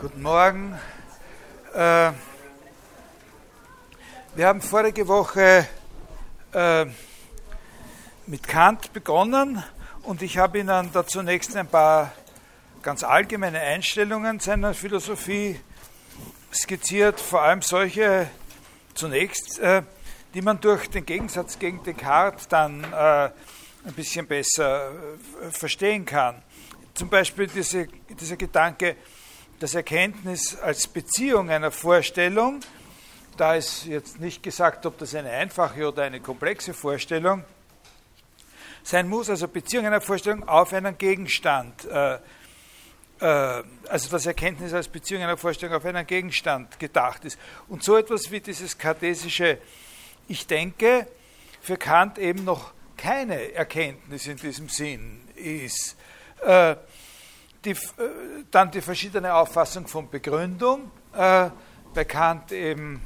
Guten Morgen. Äh, wir haben vorige Woche äh, mit Kant begonnen und ich habe Ihnen da zunächst ein paar ganz allgemeine Einstellungen seiner Philosophie skizziert, vor allem solche zunächst, äh, die man durch den Gegensatz gegen Descartes dann ein bisschen besser verstehen kann. Zum Beispiel diese, dieser Gedanke, das Erkenntnis als Beziehung einer Vorstellung, da ist jetzt nicht gesagt, ob das eine einfache oder eine komplexe Vorstellung sein muss, also Beziehung einer Vorstellung auf einen Gegenstand, äh, äh, also das Erkenntnis als Beziehung einer Vorstellung auf einen Gegenstand gedacht ist. Und so etwas wie dieses kartesische Ich denke für Kant eben noch keine Erkenntnis in diesem Sinn ist. Äh, die, äh, dann die verschiedene Auffassung von Begründung. Äh, bei Kant eben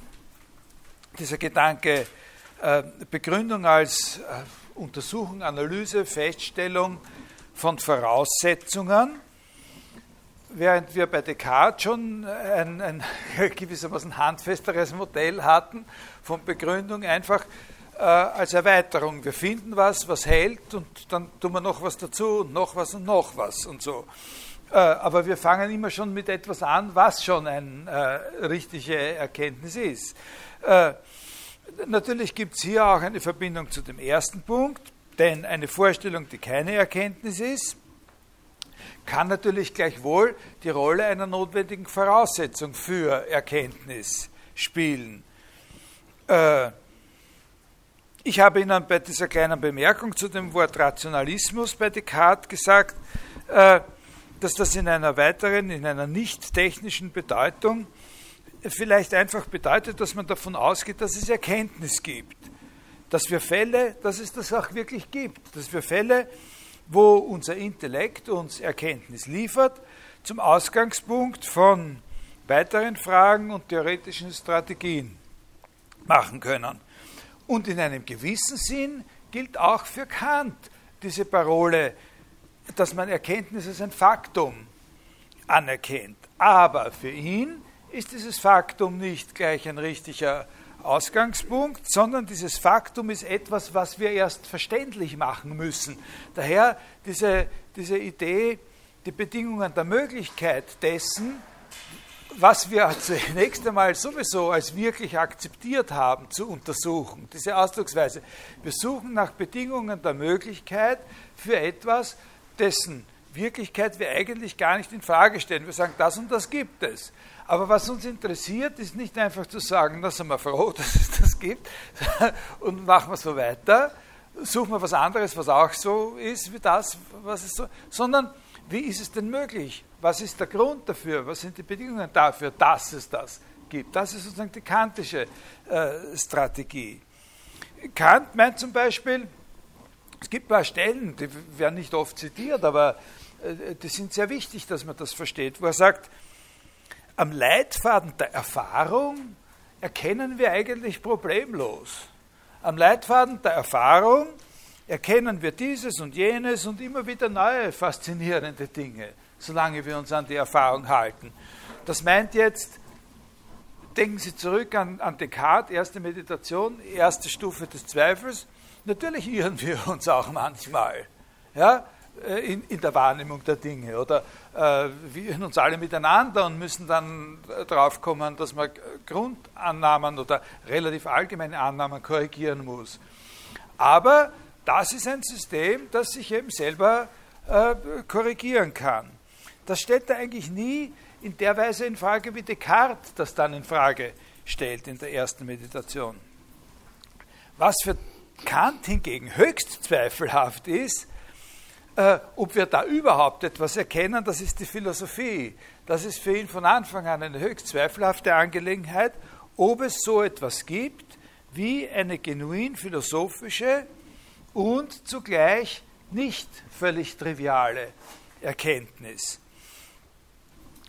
dieser Gedanke äh, Begründung als Untersuchung, Analyse, Feststellung von Voraussetzungen, während wir bei Descartes schon ein, ein gewissermaßen handfesteres Modell hatten von Begründung, einfach äh, als Erweiterung. Wir finden was, was hält und dann tun wir noch was dazu und noch was und noch was und so. Äh, aber wir fangen immer schon mit etwas an, was schon eine äh, richtige Erkenntnis ist. Äh, natürlich gibt es hier auch eine Verbindung zu dem ersten Punkt, denn eine Vorstellung, die keine Erkenntnis ist, kann natürlich gleichwohl die Rolle einer notwendigen Voraussetzung für Erkenntnis spielen. Äh, ich habe Ihnen bei dieser kleinen Bemerkung zu dem Wort Rationalismus bei Descartes gesagt, äh, dass das in einer weiteren, in einer nicht technischen Bedeutung vielleicht einfach bedeutet, dass man davon ausgeht, dass es Erkenntnis gibt. Dass wir Fälle, dass es das auch wirklich gibt. Dass wir Fälle, wo unser Intellekt uns Erkenntnis liefert, zum Ausgangspunkt von weiteren Fragen und theoretischen Strategien machen können. Und in einem gewissen Sinn gilt auch für Kant diese Parole, dass man Erkenntnis als ein Faktum anerkennt. Aber für ihn ist dieses Faktum nicht gleich ein richtiger Ausgangspunkt, sondern dieses Faktum ist etwas, was wir erst verständlich machen müssen. Daher diese, diese Idee, die Bedingungen der Möglichkeit dessen, was wir zunächst einmal sowieso als wirklich akzeptiert haben, zu untersuchen. Diese Ausdrucksweise. Wir suchen nach Bedingungen der Möglichkeit für etwas, dessen Wirklichkeit wir eigentlich gar nicht in Frage stellen. Wir sagen, das und das gibt es. Aber was uns interessiert, ist nicht einfach zu sagen, da sind wir froh, dass es das gibt und machen wir so weiter, suchen wir was anderes, was auch so ist wie das, was es so, sondern wie ist es denn möglich? Was ist der Grund dafür? Was sind die Bedingungen dafür, dass es das gibt? Das ist sozusagen die kantische äh, Strategie. Kant meint zum Beispiel, es gibt ein paar Stellen, die werden nicht oft zitiert, aber äh, die sind sehr wichtig, dass man das versteht, wo er sagt, am Leitfaden der Erfahrung erkennen wir eigentlich problemlos. Am Leitfaden der Erfahrung erkennen wir dieses und jenes und immer wieder neue faszinierende Dinge, solange wir uns an die Erfahrung halten. Das meint jetzt, denken Sie zurück an, an Descartes, erste Meditation, erste Stufe des Zweifels. Natürlich irren wir uns auch manchmal ja, äh, in, in der Wahrnehmung der Dinge. Oder äh, wir irren uns alle miteinander und müssen dann äh, drauf kommen, dass man Grundannahmen oder relativ allgemeine Annahmen korrigieren muss. Aber das ist ein System, das sich eben selber äh, korrigieren kann. Das stellt er eigentlich nie in der Weise in Frage, wie Descartes das dann in Frage stellt in der ersten Meditation. Was für Kant hingegen höchst zweifelhaft ist, äh, ob wir da überhaupt etwas erkennen, das ist die Philosophie. Das ist für ihn von Anfang an eine höchst zweifelhafte Angelegenheit, ob es so etwas gibt wie eine genuin philosophische und zugleich nicht völlig triviale Erkenntnis.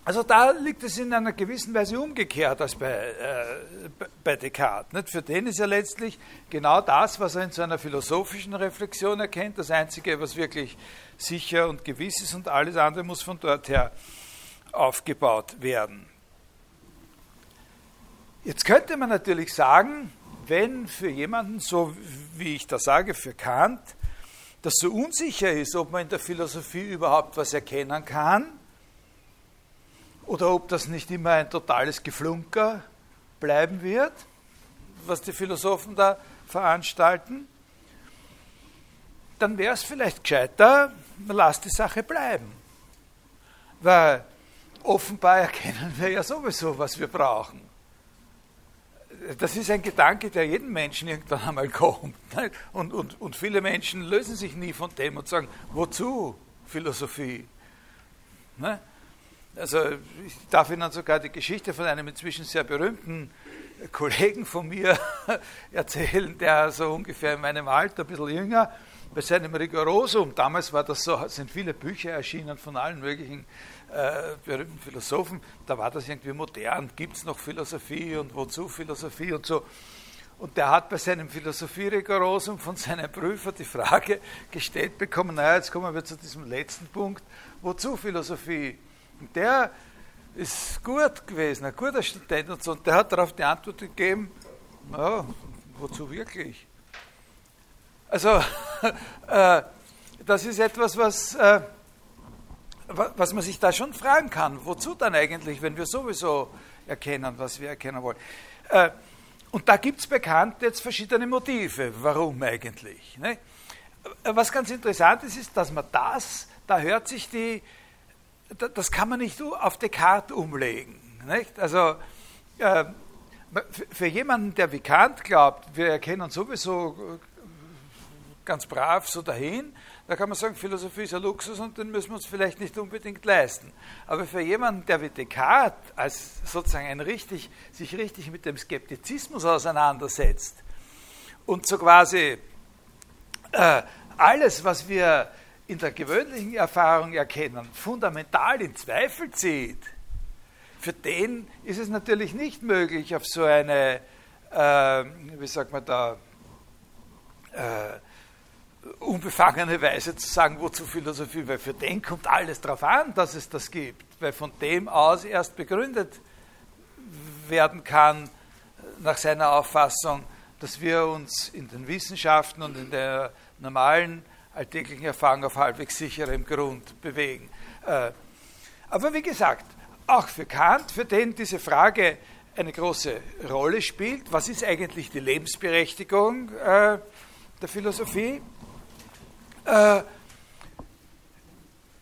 Also da liegt es in einer gewissen Weise umgekehrt als bei, äh, bei Descartes. Nicht? Für den ist ja letztlich genau das, was er in seiner philosophischen Reflexion erkennt, das Einzige, was wirklich sicher und gewiss ist und alles andere muss von dort her aufgebaut werden. Jetzt könnte man natürlich sagen, wenn für jemanden, so wie ich das sage, für Kant, das so unsicher ist, ob man in der Philosophie überhaupt was erkennen kann, oder ob das nicht immer ein totales Geflunker bleiben wird, was die Philosophen da veranstalten, dann wäre es vielleicht gescheiter, man lässt die Sache bleiben. Weil offenbar erkennen wir ja sowieso, was wir brauchen. Das ist ein Gedanke, der jedem Menschen irgendwann einmal kommt. Und, und, und viele Menschen lösen sich nie von dem und sagen, wozu Philosophie? Ne? Also ich darf Ihnen sogar die Geschichte von einem inzwischen sehr berühmten Kollegen von mir erzählen, der so ungefähr in meinem Alter, ein bisschen jünger, bei seinem Rigorosum, damals war das so, sind viele Bücher erschienen von allen möglichen äh, berühmten Philosophen, da war das irgendwie modern, gibt es noch Philosophie und wozu Philosophie und so. Und der hat bei seinem Philosophie-Rigorosum von seinem Prüfer die Frage gestellt bekommen, naja, jetzt kommen wir zu diesem letzten Punkt, wozu Philosophie? Und der ist gut gewesen, ein guter Student und so, und der hat darauf die Antwort gegeben, ja, wozu wirklich? Also, äh, das ist etwas, was, äh, was man sich da schon fragen kann. Wozu dann eigentlich, wenn wir sowieso erkennen, was wir erkennen wollen? Äh, und da gibt es bekannt jetzt verschiedene Motive, warum eigentlich. Ne? Was ganz interessant ist, ist, dass man das, da hört sich die, das kann man nicht auf Descartes umlegen. Also äh, für jemanden, der wie Kant glaubt, wir erkennen sowieso ganz brav so dahin, da kann man sagen, Philosophie ist ein Luxus und den müssen wir uns vielleicht nicht unbedingt leisten. Aber für jemanden, der wie Descartes als sozusagen ein richtig, sich richtig mit dem Skeptizismus auseinandersetzt und so quasi äh, alles, was wir in der gewöhnlichen Erfahrung erkennen, fundamental in Zweifel zieht, für den ist es natürlich nicht möglich, auf so eine, äh, wie sagt man da, äh, unbefangene Weise zu sagen, wozu Philosophie, weil für den kommt alles darauf an, dass es das gibt, weil von dem aus erst begründet werden kann, nach seiner Auffassung, dass wir uns in den Wissenschaften und in der normalen alltäglichen Erfahrung auf halbwegs sicherem Grund bewegen. Äh, aber wie gesagt, auch für Kant, für den diese Frage eine große Rolle spielt, was ist eigentlich die Lebensberechtigung äh, der Philosophie? Äh,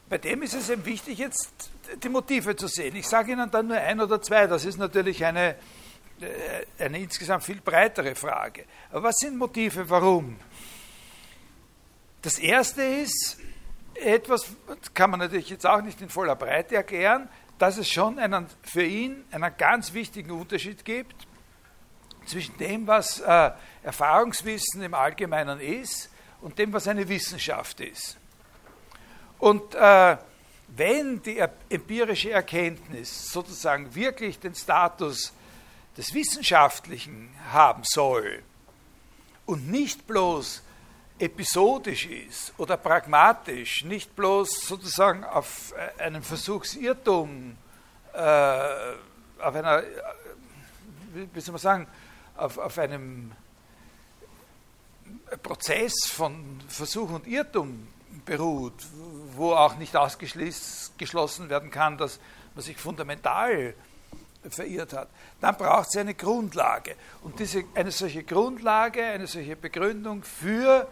bei dem ist es eben wichtig, jetzt die Motive zu sehen. Ich sage Ihnen dann nur ein oder zwei, das ist natürlich eine, eine insgesamt viel breitere Frage. Aber was sind Motive, warum das erste ist, etwas kann man natürlich jetzt auch nicht in voller Breite erklären, dass es schon einen, für ihn einen ganz wichtigen Unterschied gibt zwischen dem, was äh, Erfahrungswissen im Allgemeinen ist und dem, was eine Wissenschaft ist. Und äh, wenn die empirische Erkenntnis sozusagen wirklich den Status des Wissenschaftlichen haben soll und nicht bloß episodisch ist oder pragmatisch, nicht bloß sozusagen auf äh, einem Versuchsirrtum, äh, auf einer, äh, wie soll man sagen, auf, auf einem Prozess von Versuch und Irrtum beruht, wo auch nicht ausgeschlossen werden kann, dass man sich fundamental verirrt hat, dann braucht es eine Grundlage. Und diese, eine solche Grundlage, eine solche Begründung für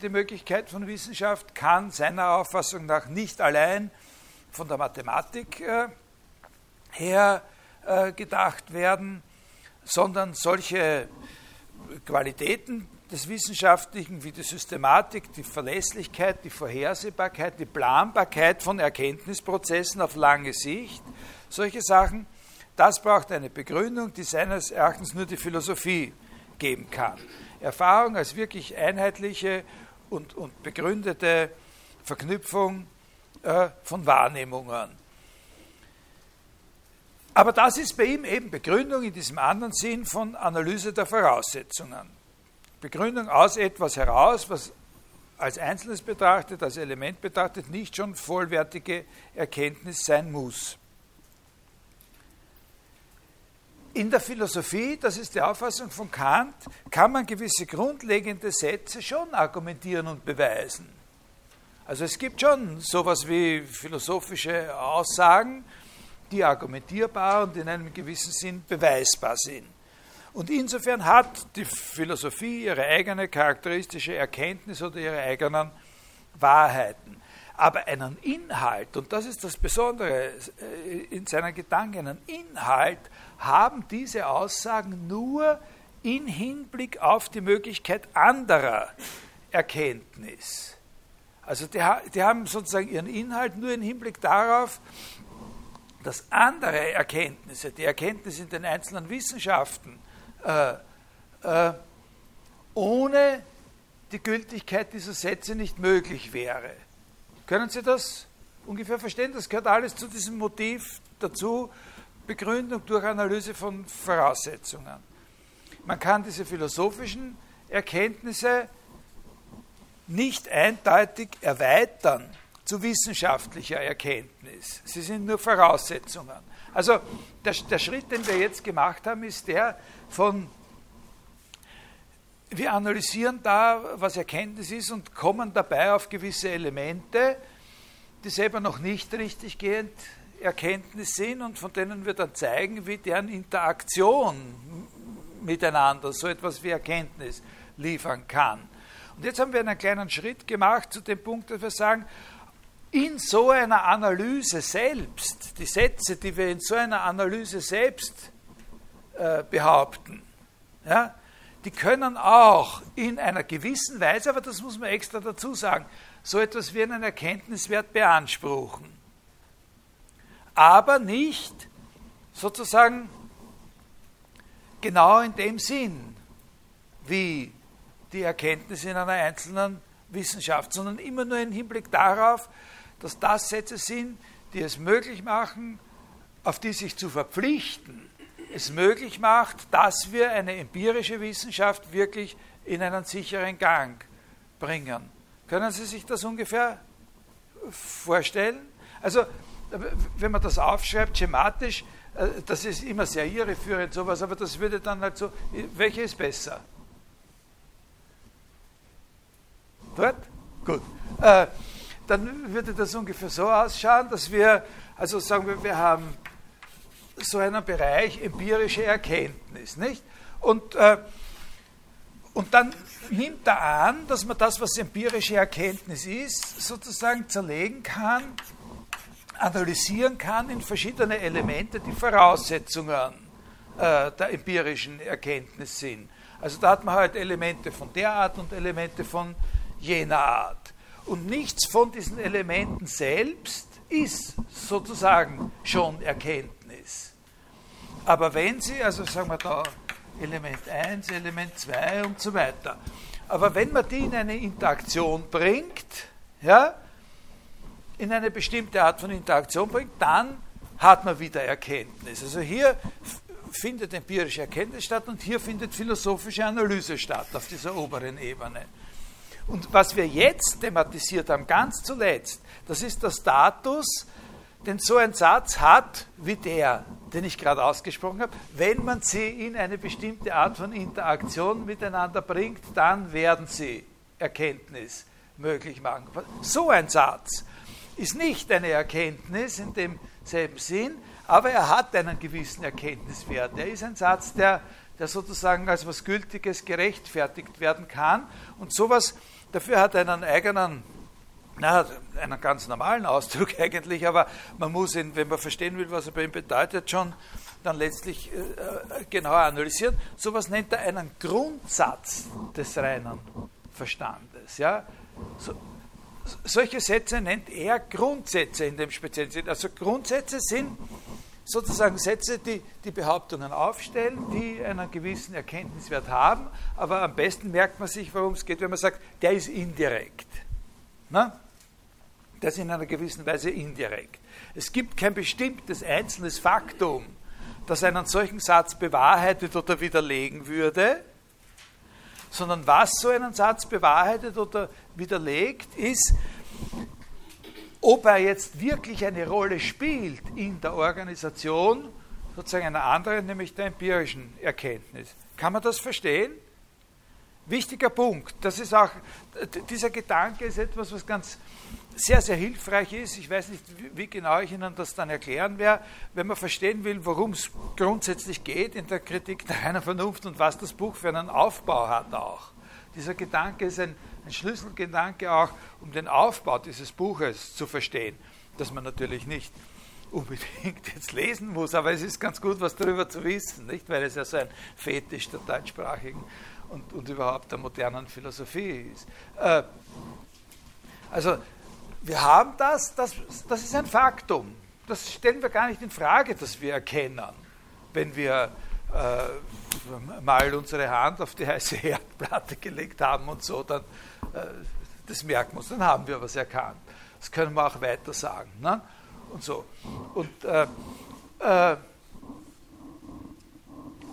die Möglichkeit von Wissenschaft kann seiner Auffassung nach nicht allein von der Mathematik äh, her äh, gedacht werden, sondern solche Qualitäten des Wissenschaftlichen wie die Systematik, die Verlässlichkeit, die Vorhersehbarkeit, die Planbarkeit von Erkenntnisprozessen auf lange Sicht, solche Sachen, das braucht eine Begründung, die seines Erachtens nur die Philosophie geben kann. Erfahrung als wirklich einheitliche und, und begründete Verknüpfung äh, von Wahrnehmungen. Aber das ist bei ihm eben Begründung in diesem anderen Sinn von Analyse der Voraussetzungen. Begründung aus etwas heraus, was als Einzelnes betrachtet, als Element betrachtet, nicht schon vollwertige Erkenntnis sein muss. In der Philosophie, das ist die Auffassung von Kant, kann man gewisse grundlegende Sätze schon argumentieren und beweisen. Also es gibt schon sowas wie philosophische Aussagen, die argumentierbar und in einem gewissen Sinn beweisbar sind. Und insofern hat die Philosophie ihre eigene charakteristische Erkenntnis oder ihre eigenen Wahrheiten. Aber einen Inhalt, und das ist das Besondere äh, in seiner Gedanken, einen Inhalt haben diese Aussagen nur in Hinblick auf die Möglichkeit anderer Erkenntnis. Also die, die haben sozusagen ihren Inhalt nur im Hinblick darauf, dass andere Erkenntnisse, die Erkenntnisse in den einzelnen Wissenschaften, äh, äh, ohne die Gültigkeit dieser Sätze nicht möglich wäre. Können Sie das ungefähr verstehen? Das gehört alles zu diesem Motiv dazu, Begründung durch Analyse von Voraussetzungen. Man kann diese philosophischen Erkenntnisse nicht eindeutig erweitern zu wissenschaftlicher Erkenntnis. Sie sind nur Voraussetzungen. Also der, der Schritt, den wir jetzt gemacht haben, ist der von, wir analysieren da, was Erkenntnis ist und kommen dabei auf gewisse Elemente, die selber noch nicht richtig gehend Erkenntnis sind und von denen wir dann zeigen, wie deren Interaktion miteinander so etwas wie Erkenntnis liefern kann. Und jetzt haben wir einen kleinen Schritt gemacht zu dem Punkt, dass wir sagen, in so einer Analyse selbst, die Sätze, die wir in so einer Analyse selbst äh, behaupten, ja, die können auch in einer gewissen Weise, aber das muss man extra dazu sagen, so etwas wie einen Erkenntniswert beanspruchen. Aber nicht sozusagen genau in dem Sinn, wie die Erkenntnis in einer einzelnen Wissenschaft, sondern immer nur im Hinblick darauf, dass das Sätze sind, die es möglich machen, auf die sich zu verpflichten, es möglich macht, dass wir eine empirische Wissenschaft wirklich in einen sicheren Gang bringen. Können Sie sich das ungefähr vorstellen? Also, wenn man das aufschreibt, schematisch, äh, das ist immer sehr irreführend, sowas, aber das würde dann halt so, welche ist besser? Dort? Gut. Äh, dann würde das ungefähr so ausschauen, dass wir, also sagen wir, wir haben so einen Bereich empirische Erkenntnis, nicht? Und, äh, und dann nimmt er an, dass man das, was empirische Erkenntnis ist, sozusagen zerlegen kann, analysieren kann in verschiedene Elemente, die Voraussetzungen äh, der empirischen Erkenntnis sind. Also da hat man halt Elemente von der Art und Elemente von jener Art. Und nichts von diesen Elementen selbst ist sozusagen schon Erkenntnis. Aber wenn Sie, also sagen wir da Element 1, Element 2 und so weiter, aber wenn man die in eine Interaktion bringt, ja, in eine bestimmte Art von Interaktion bringt, dann hat man wieder Erkenntnis. Also hier findet empirische Erkenntnis statt und hier findet philosophische Analyse statt auf dieser oberen Ebene. Und was wir jetzt thematisiert haben, ganz zuletzt, das ist der Status, den so ein Satz hat wie der, den ich gerade ausgesprochen habe. Wenn man sie in eine bestimmte Art von Interaktion miteinander bringt, dann werden sie Erkenntnis möglich machen. So ein Satz ist nicht eine Erkenntnis in demselben Sinn, aber er hat einen gewissen Erkenntniswert. Er ist ein Satz, der, der sozusagen als was Gültiges gerechtfertigt werden kann. Und sowas Dafür hat einen eigenen, na, einen ganz normalen Ausdruck eigentlich, aber man muss ihn, wenn man verstehen will, was er bei ihm bedeutet, schon dann letztlich äh, äh genauer analysieren. Sowas nennt er einen Grundsatz des reinen Verstandes. Ja? So, solche Sätze nennt er Grundsätze in dem speziellen Sinn. Also Grundsätze sind sozusagen Sätze, die die Behauptungen aufstellen, die einen gewissen Erkenntniswert haben, aber am besten merkt man sich, worum es geht, wenn man sagt, der ist indirekt. Na? Der ist in einer gewissen Weise indirekt. Es gibt kein bestimmtes einzelnes Faktum, das einen solchen Satz bewahrheitet oder widerlegen würde, sondern was so einen Satz bewahrheitet oder widerlegt, ist, ob er jetzt wirklich eine Rolle spielt in der Organisation sozusagen einer anderen, nämlich der empirischen Erkenntnis. Kann man das verstehen? Wichtiger Punkt. Das ist auch, dieser Gedanke ist etwas, was ganz sehr, sehr hilfreich ist. Ich weiß nicht, wie genau ich Ihnen das dann erklären werde. Wenn man verstehen will, worum es grundsätzlich geht in der Kritik der reinen Vernunft und was das Buch für einen Aufbau hat auch. Dieser Gedanke ist ein, ein Schlüsselgedanke auch, um den Aufbau dieses Buches zu verstehen, dass man natürlich nicht unbedingt jetzt lesen muss, aber es ist ganz gut, was darüber zu wissen, nicht? weil es ja so ein Fetisch der deutschsprachigen und, und überhaupt der modernen Philosophie ist. Äh, also wir haben das, das, das ist ein Faktum. Das stellen wir gar nicht in Frage, dass wir erkennen, wenn wir äh, mal unsere Hand auf die heiße Herdplatte gelegt haben und so, dann das merken wir uns, dann haben wir was erkannt. Das können wir auch weiter sagen. Ne? Und so. Und, äh, äh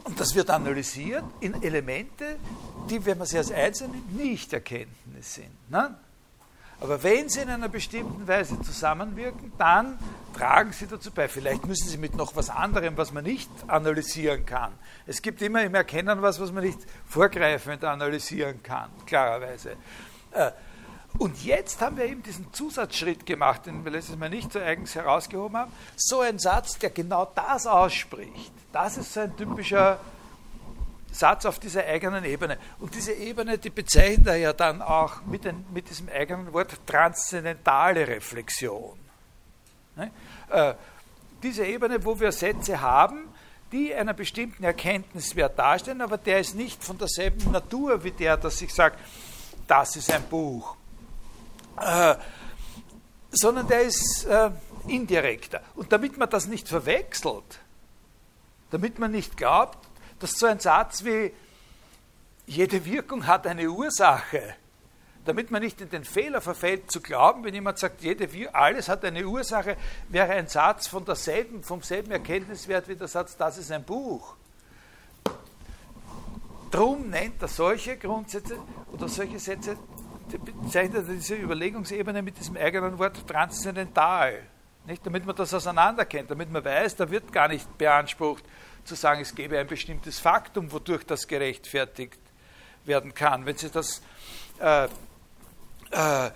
und das wird analysiert in Elemente, die, wenn man sie als Einzelne nicht Erkenntnis sind. Ne? Aber wenn sie in einer bestimmten Weise zusammenwirken, dann tragen sie dazu bei. Vielleicht müssen sie mit noch was anderem, was man nicht analysieren kann. Es gibt immer im Erkennen was, was man nicht vorgreifend analysieren kann, klarerweise. Äh, und jetzt haben wir eben diesen Zusatzschritt gemacht, den wir letztes Mal nicht so eigens herausgehoben haben. So ein Satz, der genau das ausspricht. Das ist so ein typischer Satz auf dieser eigenen Ebene. Und diese Ebene, die bezeichnet er ja dann auch mit, den, mit diesem eigenen Wort transzendentale Reflexion. Ne? Äh, diese Ebene, wo wir Sätze haben, die einer bestimmten Erkenntniswert darstellen, aber der ist nicht von derselben Natur wie der, dass ich sage, das ist ein Buch, äh, sondern der ist äh, indirekter. Und damit man das nicht verwechselt, damit man nicht glaubt, dass so ein Satz wie jede Wirkung hat eine Ursache, damit man nicht in den Fehler verfällt zu glauben, wenn jemand sagt, jede, alles hat eine Ursache, wäre ein Satz von derselben, vom selben Erkenntniswert wie der Satz, das ist ein Buch. Drum nennt er solche Grundsätze oder solche Sätze, bezeichnet er diese Überlegungsebene mit diesem eigenen Wort transzendental. Nicht? Damit man das auseinanderkennt, damit man weiß, da wird gar nicht beansprucht, zu sagen, es gäbe ein bestimmtes Faktum, wodurch das gerechtfertigt werden kann. Wenn Sie das äh, äh,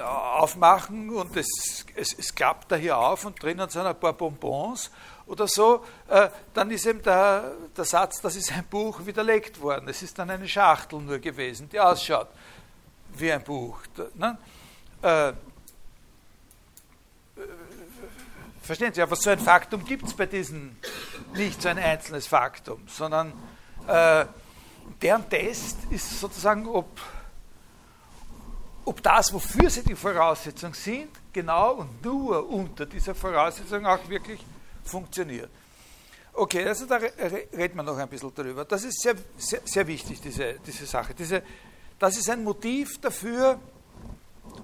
aufmachen und es, es, es, klappt da hier auf und drinnen sind ein paar Bonbons oder so, äh, dann ist eben der, der Satz, das ist ein Buch, widerlegt worden. Es ist dann eine Schachtel nur gewesen, die ausschaut wie ein Buch. Ne? Äh, Verstehen Sie, aber so ein Faktum gibt es bei diesen nicht so ein einzelnes Faktum, sondern äh, deren Test ist sozusagen, ob, ob das, wofür sie die Voraussetzung sind, genau und nur unter dieser Voraussetzung auch wirklich funktioniert. Okay, also da reden wir noch ein bisschen darüber. Das ist sehr, sehr, sehr wichtig, diese, diese Sache. Diese, das ist ein Motiv dafür,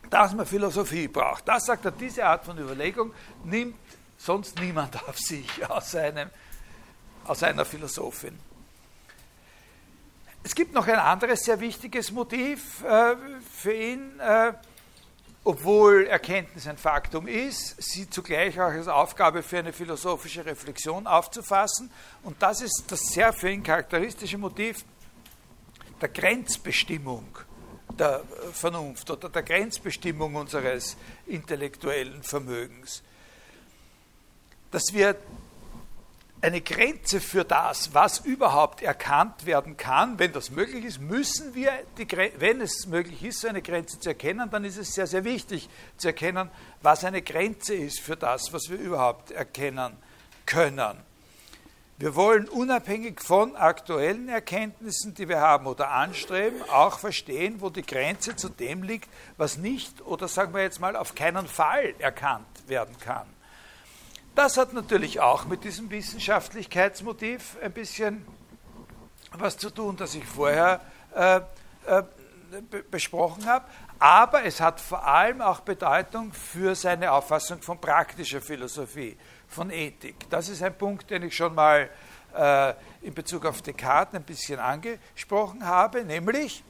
dass man Philosophie braucht. Das sagt er, diese Art von Überlegung nimmt sonst niemand auf sich, außer, einem, außer einer Philosophin. Es gibt noch ein anderes sehr wichtiges Motiv äh, für ihn, äh, obwohl Erkenntnis ein Faktum ist, sie zugleich auch als Aufgabe für eine philosophische Reflexion aufzufassen. Und das ist das sehr für ihn charakteristische Motiv der Grenzbestimmung der Vernunft oder der Grenzbestimmung unseres intellektuellen Vermögens dass wir eine Grenze für das, was überhaupt erkannt werden kann, wenn das möglich ist, müssen wir, die, wenn es möglich ist, so eine Grenze zu erkennen, dann ist es sehr, sehr wichtig zu erkennen, was eine Grenze ist für das, was wir überhaupt erkennen können. Wir wollen unabhängig von aktuellen Erkenntnissen, die wir haben oder anstreben, auch verstehen, wo die Grenze zu dem liegt, was nicht oder sagen wir jetzt mal auf keinen Fall erkannt werden kann. Das hat natürlich auch mit diesem Wissenschaftlichkeitsmotiv ein bisschen was zu tun, das ich vorher äh, äh, besprochen habe. Aber es hat vor allem auch Bedeutung für seine Auffassung von praktischer Philosophie, von Ethik. Das ist ein Punkt, den ich schon mal äh, in Bezug auf Descartes ein bisschen angesprochen habe, nämlich,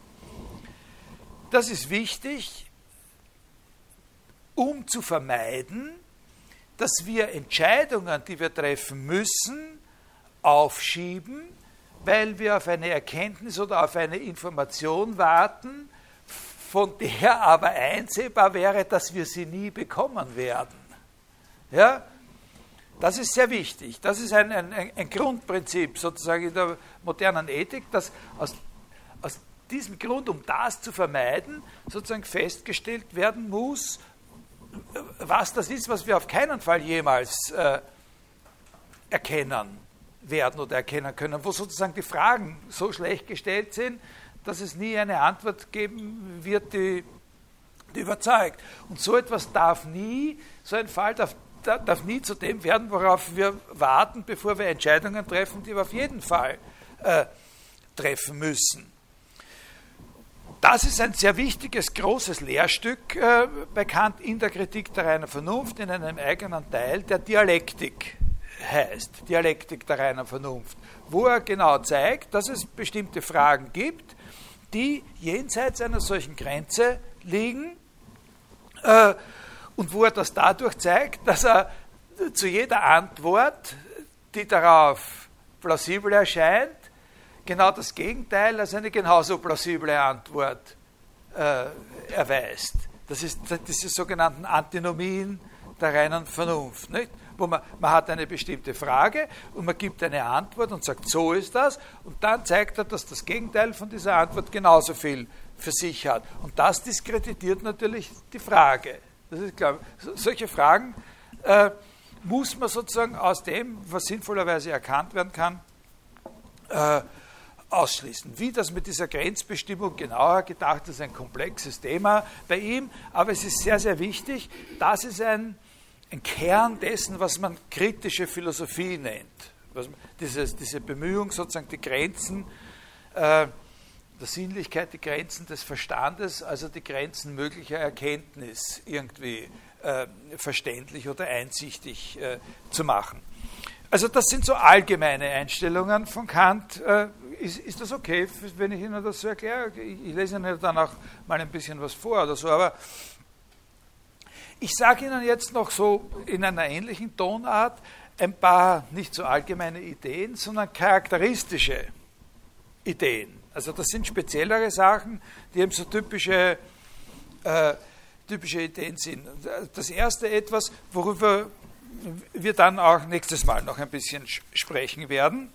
das ist wichtig, um zu vermeiden, dass wir Entscheidungen, die wir treffen müssen, aufschieben, weil wir auf eine Erkenntnis oder auf eine Information warten, von der aber einsehbar wäre, dass wir sie nie bekommen werden. Ja? Das ist sehr wichtig. Das ist ein, ein, ein Grundprinzip sozusagen in der modernen Ethik, dass aus, aus diesem Grund, um das zu vermeiden, sozusagen festgestellt werden muss, was das ist, was wir auf keinen Fall jemals äh, erkennen werden oder erkennen können, wo sozusagen die Fragen so schlecht gestellt sind, dass es nie eine Antwort geben wird, die, die überzeugt. Und so etwas darf nie, so ein Fall darf, darf nie zu dem werden, worauf wir warten, bevor wir Entscheidungen treffen, die wir auf jeden Fall äh, treffen müssen. Das ist ein sehr wichtiges, großes Lehrstück äh, bei Kant in der Kritik der reinen Vernunft in einem eigenen Teil der Dialektik heißt, Dialektik der reinen Vernunft, wo er genau zeigt, dass es bestimmte Fragen gibt, die jenseits einer solchen Grenze liegen äh, und wo er das dadurch zeigt, dass er zu jeder Antwort, die darauf plausibel erscheint, genau das Gegenteil als eine genauso plausible Antwort äh, erweist. Das ist diese sogenannten Antinomien der reinen Vernunft. Nicht? wo man, man hat eine bestimmte Frage und man gibt eine Antwort und sagt, so ist das, und dann zeigt er, dass das Gegenteil von dieser Antwort genauso viel für sich hat. Und das diskreditiert natürlich die Frage. Das ist klar. Solche Fragen äh, muss man sozusagen aus dem, was sinnvollerweise erkannt werden kann, äh, ausschließen. Wie das mit dieser Grenzbestimmung genauer gedacht ist, ein komplexes Thema bei ihm, aber es ist sehr, sehr wichtig. Das ist ein ein Kern dessen, was man kritische Philosophie nennt. Dieses, diese Bemühung, sozusagen die Grenzen äh, der Sinnlichkeit, die Grenzen des Verstandes, also die Grenzen möglicher Erkenntnis irgendwie äh, verständlich oder einsichtig äh, zu machen. Also das sind so allgemeine Einstellungen von Kant. Ist, ist, das okay, wenn ich Ihnen das so erkläre? Ich lese Ihnen dann auch mal ein bisschen was vor oder so, aber ich sage Ihnen jetzt noch so in einer ähnlichen Tonart ein paar nicht so allgemeine Ideen, sondern charakteristische Ideen. Also das sind speziellere Sachen, die eben so typische, äh, typische Ideen sind. Das erste etwas, worüber wir dann auch nächstes Mal noch ein bisschen sprechen werden.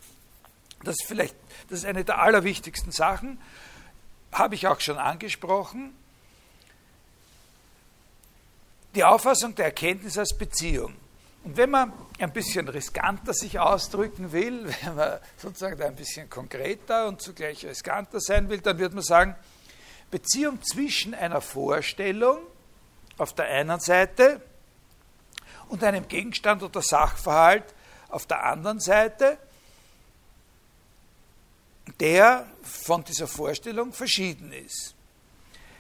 Das ist vielleicht das ist eine der allerwichtigsten Sachen, habe ich auch schon angesprochen die Auffassung der Erkenntnis als Beziehung. Und wenn man ein bisschen riskanter sich ausdrücken will, wenn man sozusagen ein bisschen konkreter und zugleich riskanter sein will, dann wird man sagen, Beziehung zwischen einer Vorstellung auf der einen Seite und einem Gegenstand oder Sachverhalt auf der anderen Seite, der von dieser Vorstellung verschieden ist.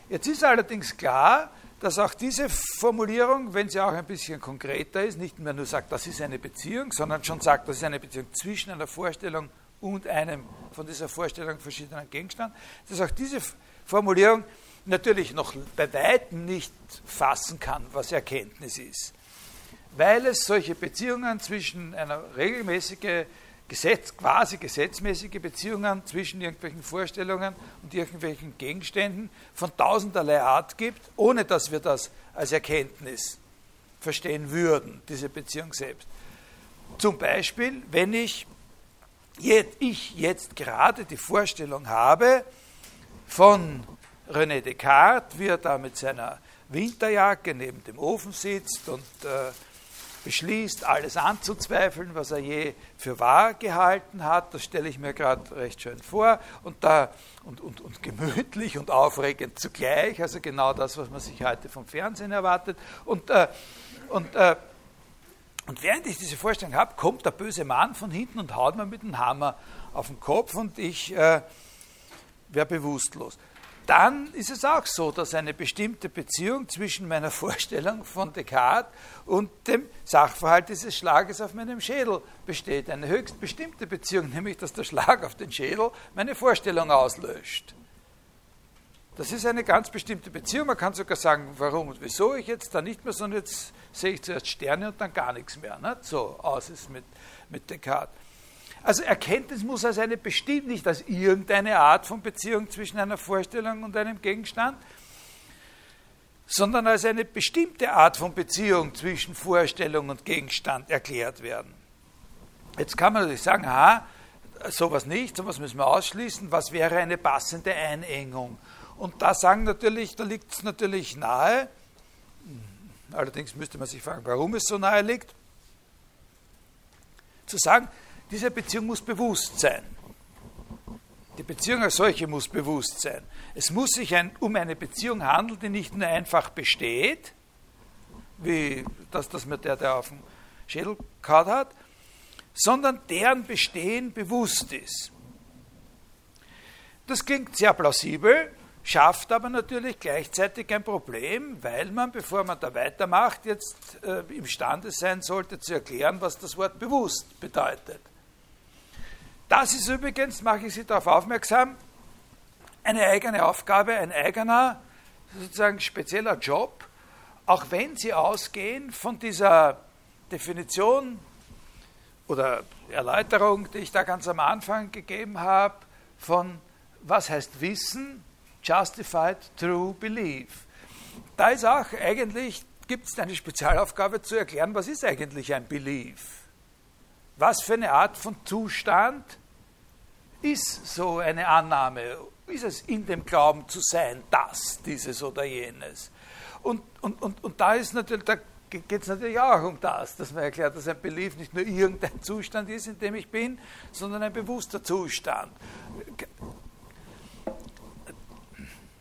Jetzt ist allerdings klar, dass auch diese Formulierung, wenn sie auch ein bisschen konkreter ist, nicht mehr nur sagt, das ist eine Beziehung, sondern schon sagt, das ist eine Beziehung zwischen einer Vorstellung und einem von dieser Vorstellung verschiedenen Gegenstand, dass auch diese Formulierung natürlich noch bei weitem nicht fassen kann, was Erkenntnis ist. Weil es solche Beziehungen zwischen einer regelmäßigen Gesetz, quasi gesetzmäßige Beziehungen zwischen irgendwelchen Vorstellungen und irgendwelchen Gegenständen von tausenderlei Art gibt, ohne dass wir das als Erkenntnis verstehen würden, diese Beziehung selbst. Zum Beispiel, wenn ich, ich jetzt gerade die Vorstellung habe von René Descartes, wie er da mit seiner Winterjacke neben dem Ofen sitzt und äh, beschließt, alles anzuzweifeln, was er je für wahr gehalten hat. Das stelle ich mir gerade recht schön vor. Und, da, und, und, und gemütlich und aufregend zugleich, also genau das, was man sich heute vom Fernsehen erwartet. Und, äh, und, äh, und während ich diese Vorstellung habe, kommt der böse Mann von hinten und haut mir mit dem Hammer auf den Kopf und ich äh, wäre bewusstlos dann ist es auch so, dass eine bestimmte Beziehung zwischen meiner Vorstellung von Descartes und dem Sachverhalt dieses Schlages auf meinem Schädel besteht. Eine höchst bestimmte Beziehung, nämlich dass der Schlag auf den Schädel meine Vorstellung auslöscht. Das ist eine ganz bestimmte Beziehung. Man kann sogar sagen, warum und wieso ich jetzt da nicht mehr, sondern jetzt sehe ich zuerst Sterne und dann gar nichts mehr. Nicht? So aus ist mit, mit Descartes. Also Erkenntnis muss als eine bestimmt, nicht als irgendeine Art von Beziehung zwischen einer Vorstellung und einem Gegenstand, sondern als eine bestimmte Art von Beziehung zwischen Vorstellung und Gegenstand erklärt werden. Jetzt kann man natürlich sagen, aha, sowas nicht, sowas müssen wir ausschließen, was wäre eine passende Einengung? Und da sagen natürlich, da liegt es natürlich nahe, allerdings müsste man sich fragen, warum es so nahe liegt, zu sagen, diese Beziehung muss bewusst sein. Die Beziehung als solche muss bewusst sein. Es muss sich ein, um eine Beziehung handeln, die nicht nur einfach besteht, wie das, das mir der, der auf dem Schädel gehauen hat, sondern deren Bestehen bewusst ist. Das klingt sehr plausibel, schafft aber natürlich gleichzeitig ein Problem, weil man, bevor man da weitermacht, jetzt äh, imstande sein sollte zu erklären, was das Wort bewusst bedeutet. Das ist übrigens, mache ich Sie darauf aufmerksam, eine eigene Aufgabe, ein eigener, sozusagen spezieller Job, auch wenn Sie ausgehen von dieser Definition oder Erläuterung, die ich da ganz am Anfang gegeben habe, von was heißt Wissen, Justified True Belief. Da ist auch eigentlich, gibt es eine Spezialaufgabe zu erklären, was ist eigentlich ein Belief? Was für eine Art von Zustand ist so eine Annahme? Ist es in dem Glauben zu sein, dass dieses oder jenes? Und, und, und, und da ist natürlich, da geht es natürlich auch um das, dass man erklärt, dass ein Belief nicht nur irgendein Zustand ist, in dem ich bin, sondern ein bewusster Zustand.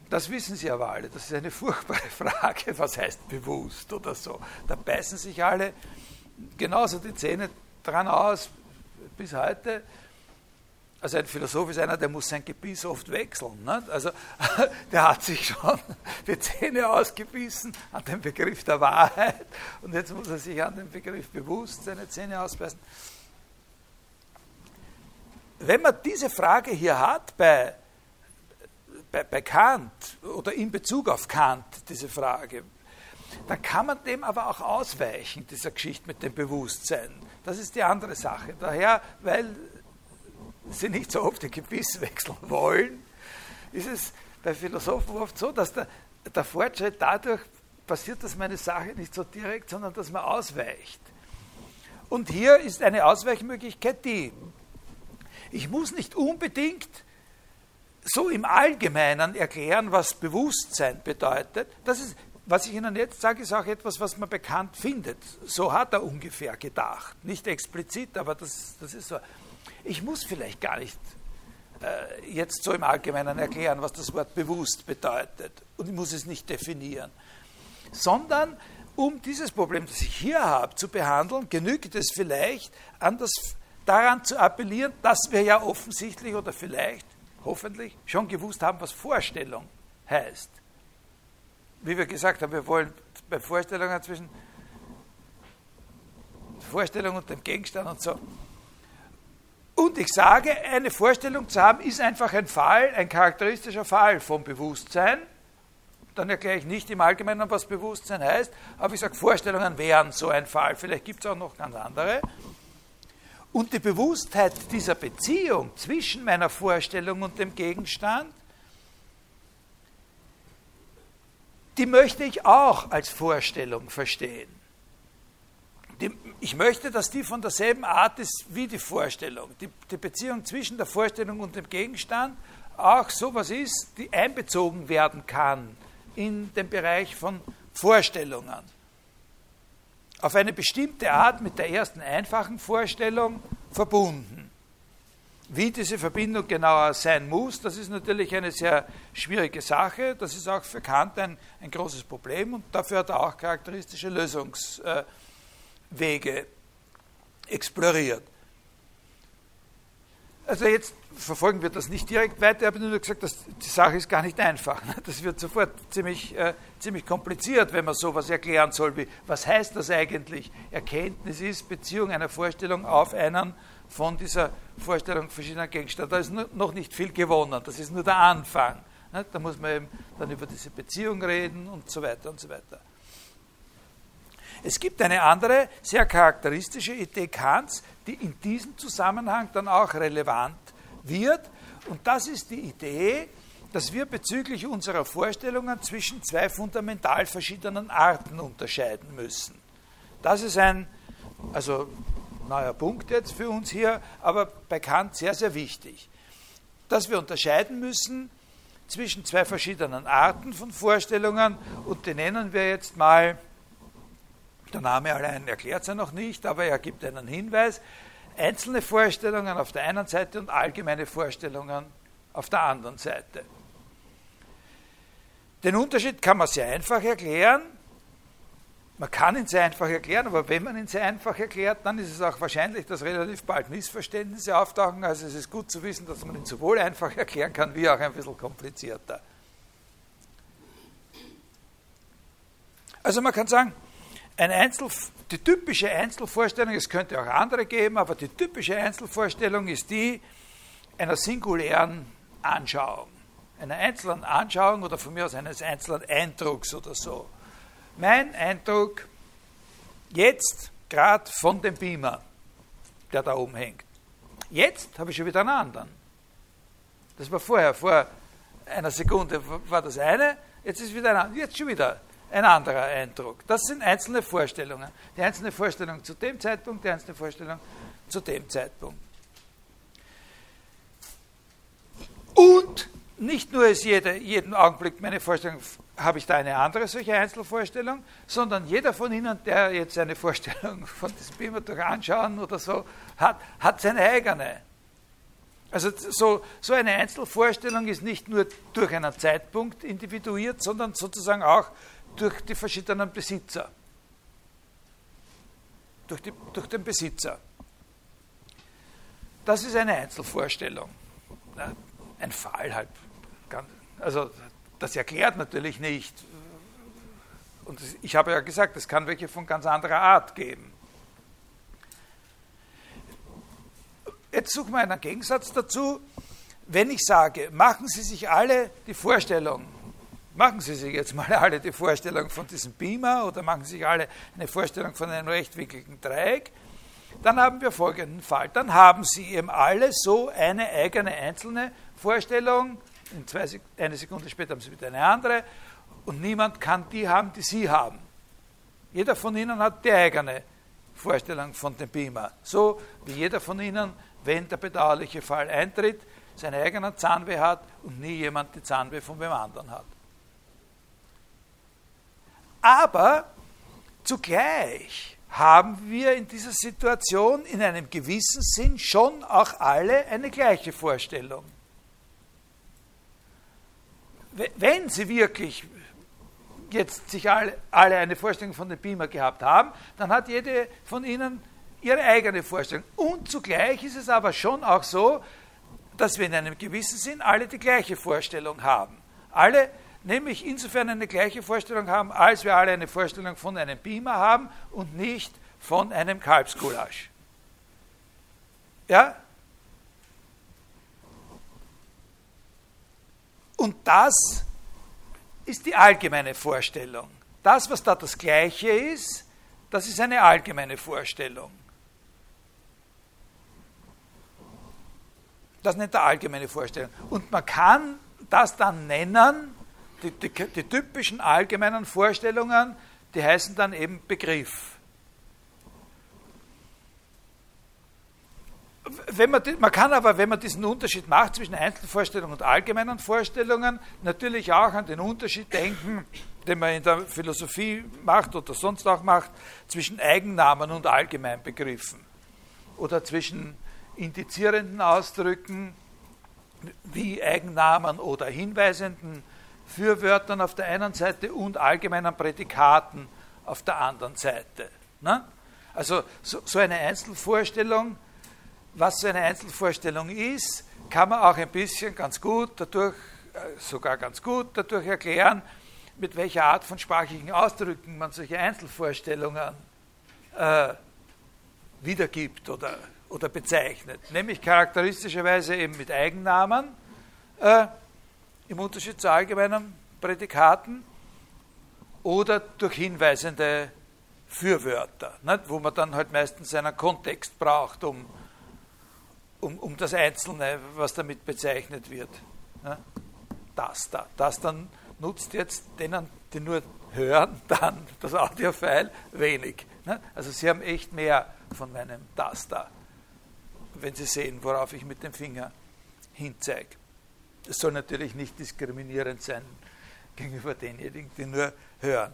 Das wissen Sie aber alle, das ist eine furchtbare Frage, was heißt bewusst oder so. Da beißen sich alle genauso die Zähne dran aus bis heute. Also ein Philosoph ist einer, der muss sein Gebiss oft wechseln. Nicht? Also der hat sich schon die Zähne ausgebissen an dem Begriff der Wahrheit und jetzt muss er sich an dem Begriff bewusst seine Zähne ausbeißen. Wenn man diese Frage hier hat bei, bei, bei Kant oder in Bezug auf Kant, diese Frage, dann kann man dem aber auch ausweichen, dieser Geschichte mit dem Bewusstsein. Das ist die andere Sache. Daher, weil sie nicht so oft den Gebiss wechseln wollen, ist es bei Philosophen oft so, dass der, der Fortschritt dadurch passiert, dass meine Sache nicht so direkt, sondern dass man ausweicht. Und hier ist eine Ausweichmöglichkeit die, ich muss nicht unbedingt so im Allgemeinen erklären, was Bewusstsein bedeutet. Das ist, was ich Ihnen jetzt sage, ist auch etwas, was man bekannt findet. So hat er ungefähr gedacht. Nicht explizit, aber das, das ist so. Ich muss vielleicht gar nicht äh, jetzt so im Allgemeinen erklären, was das Wort bewusst bedeutet. Und ich muss es nicht definieren. Sondern um dieses Problem, das ich hier habe, zu behandeln, genügt es vielleicht, das, daran zu appellieren, dass wir ja offensichtlich oder vielleicht, hoffentlich, schon gewusst haben, was Vorstellung heißt. Wie wir gesagt haben, wir wollen bei Vorstellungen zwischen Vorstellung und dem Gegenstand und so und ich sage, eine Vorstellung zu haben, ist einfach ein Fall, ein charakteristischer Fall vom Bewusstsein. Dann erkläre ich nicht im Allgemeinen, was Bewusstsein heißt, aber ich sage, Vorstellungen wären so ein Fall. Vielleicht gibt es auch noch ganz andere. Und die Bewusstheit dieser Beziehung zwischen meiner Vorstellung und dem Gegenstand, die möchte ich auch als Vorstellung verstehen die, ich möchte, dass die von derselben Art ist wie die Vorstellung. Die, die Beziehung zwischen der Vorstellung und dem Gegenstand auch sowas ist, die einbezogen werden kann in den Bereich von Vorstellungen. Auf eine bestimmte Art mit der ersten einfachen Vorstellung verbunden. Wie diese Verbindung genauer sein muss, das ist natürlich eine sehr schwierige Sache. Das ist auch für Kant ein, ein großes Problem und dafür hat er auch charakteristische Lösungs. Äh, Wege exploriert. Also jetzt verfolgen wir das nicht direkt weiter, ich habe nur gesagt, dass die Sache ist gar nicht einfach. Das wird sofort ziemlich, äh, ziemlich kompliziert, wenn man sowas erklären soll, wie was heißt das eigentlich? Erkenntnis ist Beziehung einer Vorstellung auf einen von dieser Vorstellung verschiedener Gegenstände. Da ist noch nicht viel gewonnen, das ist nur der Anfang. Ne? Da muss man eben dann über diese Beziehung reden und so weiter und so weiter. Es gibt eine andere, sehr charakteristische Idee Kants, die in diesem Zusammenhang dann auch relevant wird. Und das ist die Idee, dass wir bezüglich unserer Vorstellungen zwischen zwei fundamental verschiedenen Arten unterscheiden müssen. Das ist ein, also neuer Punkt jetzt für uns hier, aber bei Kant sehr, sehr wichtig. Dass wir unterscheiden müssen zwischen zwei verschiedenen Arten von Vorstellungen und die nennen wir jetzt mal, der Name allein erklärt es ja noch nicht, aber er gibt einen Hinweis, einzelne Vorstellungen auf der einen Seite und allgemeine Vorstellungen auf der anderen Seite. Den Unterschied kann man sehr einfach erklären. Man kann ihn sehr einfach erklären, aber wenn man ihn sehr einfach erklärt, dann ist es auch wahrscheinlich, dass relativ bald Missverständnisse auftauchen. Also es ist gut zu wissen, dass man ihn sowohl einfach erklären kann, wie auch ein bisschen komplizierter. Also man kann sagen, ein Einzel, die typische Einzelvorstellung, es könnte auch andere geben, aber die typische Einzelvorstellung ist die einer singulären Anschauung einer einzelnen Anschauung oder von mir aus eines einzelnen Eindrucks oder so. Mein Eindruck jetzt gerade von dem Beamer, der da oben hängt. Jetzt habe ich schon wieder einen anderen. Das war vorher, vor einer Sekunde war das eine, jetzt ist wieder ein jetzt schon wieder ein anderer Eindruck. Das sind einzelne Vorstellungen. Die einzelne Vorstellung zu dem Zeitpunkt, die einzelne Vorstellung zu dem Zeitpunkt. Und nicht nur ist jeder, jeden Augenblick meine Vorstellung, habe ich da eine andere solche Einzelvorstellung, sondern jeder von Ihnen, der jetzt eine Vorstellung von diesem Beamer anschauen oder so hat, hat seine eigene. Also so, so eine Einzelvorstellung ist nicht nur durch einen Zeitpunkt individuiert, sondern sozusagen auch durch die verschiedenen Besitzer. Durch, die, durch den Besitzer. Das ist eine Einzelvorstellung. Ein Fall halt also das erklärt natürlich nicht. Und ich habe ja gesagt, es kann welche von ganz anderer Art geben. Jetzt suchen wir einen Gegensatz dazu. Wenn ich sage, machen Sie sich alle die Vorstellung, machen Sie sich jetzt mal alle die Vorstellung von diesem Beamer oder machen Sie sich alle eine Vorstellung von einem rechtwinkligen Dreieck, dann haben wir folgenden Fall. Dann haben Sie eben alle so eine eigene einzelne Vorstellung in zwei, eine Sekunde später haben sie wieder eine andere und niemand kann die haben, die sie haben. Jeder von ihnen hat die eigene Vorstellung von dem Beamer. So wie jeder von ihnen, wenn der bedauerliche Fall eintritt, seine eigenen Zahnweh hat und nie jemand die Zahnweh von wem anderen hat. Aber zugleich haben wir in dieser Situation in einem gewissen Sinn schon auch alle eine gleiche Vorstellung wenn Sie wirklich jetzt sich alle, alle eine Vorstellung von dem Beamer gehabt haben, dann hat jede von Ihnen ihre eigene Vorstellung. Und zugleich ist es aber schon auch so, dass wir in einem gewissen Sinn alle die gleiche Vorstellung haben. Alle nämlich insofern eine gleiche Vorstellung haben, als wir alle eine Vorstellung von einem Beamer haben und nicht von einem Kalbsgulasch. Ja? Und das ist die allgemeine Vorstellung. Das, was da das Gleiche ist, das ist eine allgemeine Vorstellung. Das nennt er allgemeine Vorstellung. Und man kann das dann nennen, die, die, die typischen allgemeinen Vorstellungen, die heißen dann eben Begriff. Wenn man, man kann aber, wenn man diesen Unterschied macht zwischen Einzelvorstellungen und allgemeinen Vorstellungen, natürlich auch an den Unterschied denken, den man in der Philosophie macht oder sonst auch macht, zwischen Eigennamen und Allgemeinbegriffen oder zwischen indizierenden Ausdrücken wie Eigennamen oder hinweisenden Fürwörtern auf der einen Seite und allgemeinen Prädikaten auf der anderen Seite. Ne? Also so, so eine Einzelvorstellung was so eine Einzelvorstellung ist, kann man auch ein bisschen ganz gut dadurch, äh, sogar ganz gut dadurch erklären, mit welcher Art von sprachlichen Ausdrücken man solche Einzelvorstellungen äh, wiedergibt oder, oder bezeichnet. Nämlich charakteristischerweise eben mit Eigennamen äh, im Unterschied zu allgemeinen Prädikaten oder durch hinweisende Fürwörter, nicht? wo man dann halt meistens einen Kontext braucht, um, um, um das Einzelne, was damit bezeichnet wird. Ne? Das da. Das dann nutzt jetzt denen, die nur hören, dann das Audiofile wenig. Ne? Also Sie haben echt mehr von meinem Das da, wenn Sie sehen, worauf ich mit dem Finger hinzeige. Das soll natürlich nicht diskriminierend sein gegenüber denjenigen, die nur hören.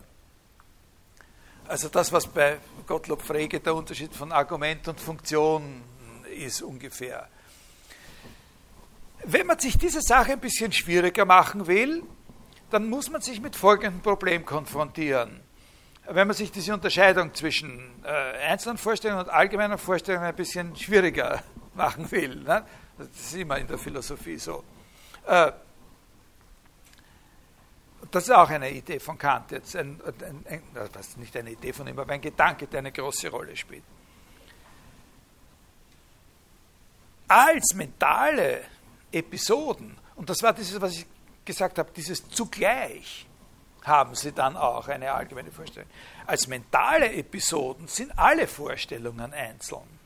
Also das, was bei Gottlob Frege der Unterschied von Argument und Funktion ist ungefähr. Wenn man sich diese Sache ein bisschen schwieriger machen will, dann muss man sich mit folgendem Problem konfrontieren. Wenn man sich diese Unterscheidung zwischen äh, einzelnen Vorstellungen und allgemeinen Vorstellungen ein bisschen schwieriger machen will. Ne? Das ist immer in der Philosophie so. Äh, das ist auch eine Idee von Kant jetzt, ein, ein, ein, das ist nicht eine Idee von ihm, aber ein Gedanke, der eine große Rolle spielt. Als mentale Episoden, und das war dieses, was ich gesagt habe, dieses zugleich, haben sie dann auch eine allgemeine Vorstellung. Als mentale Episoden sind alle Vorstellungen einzeln.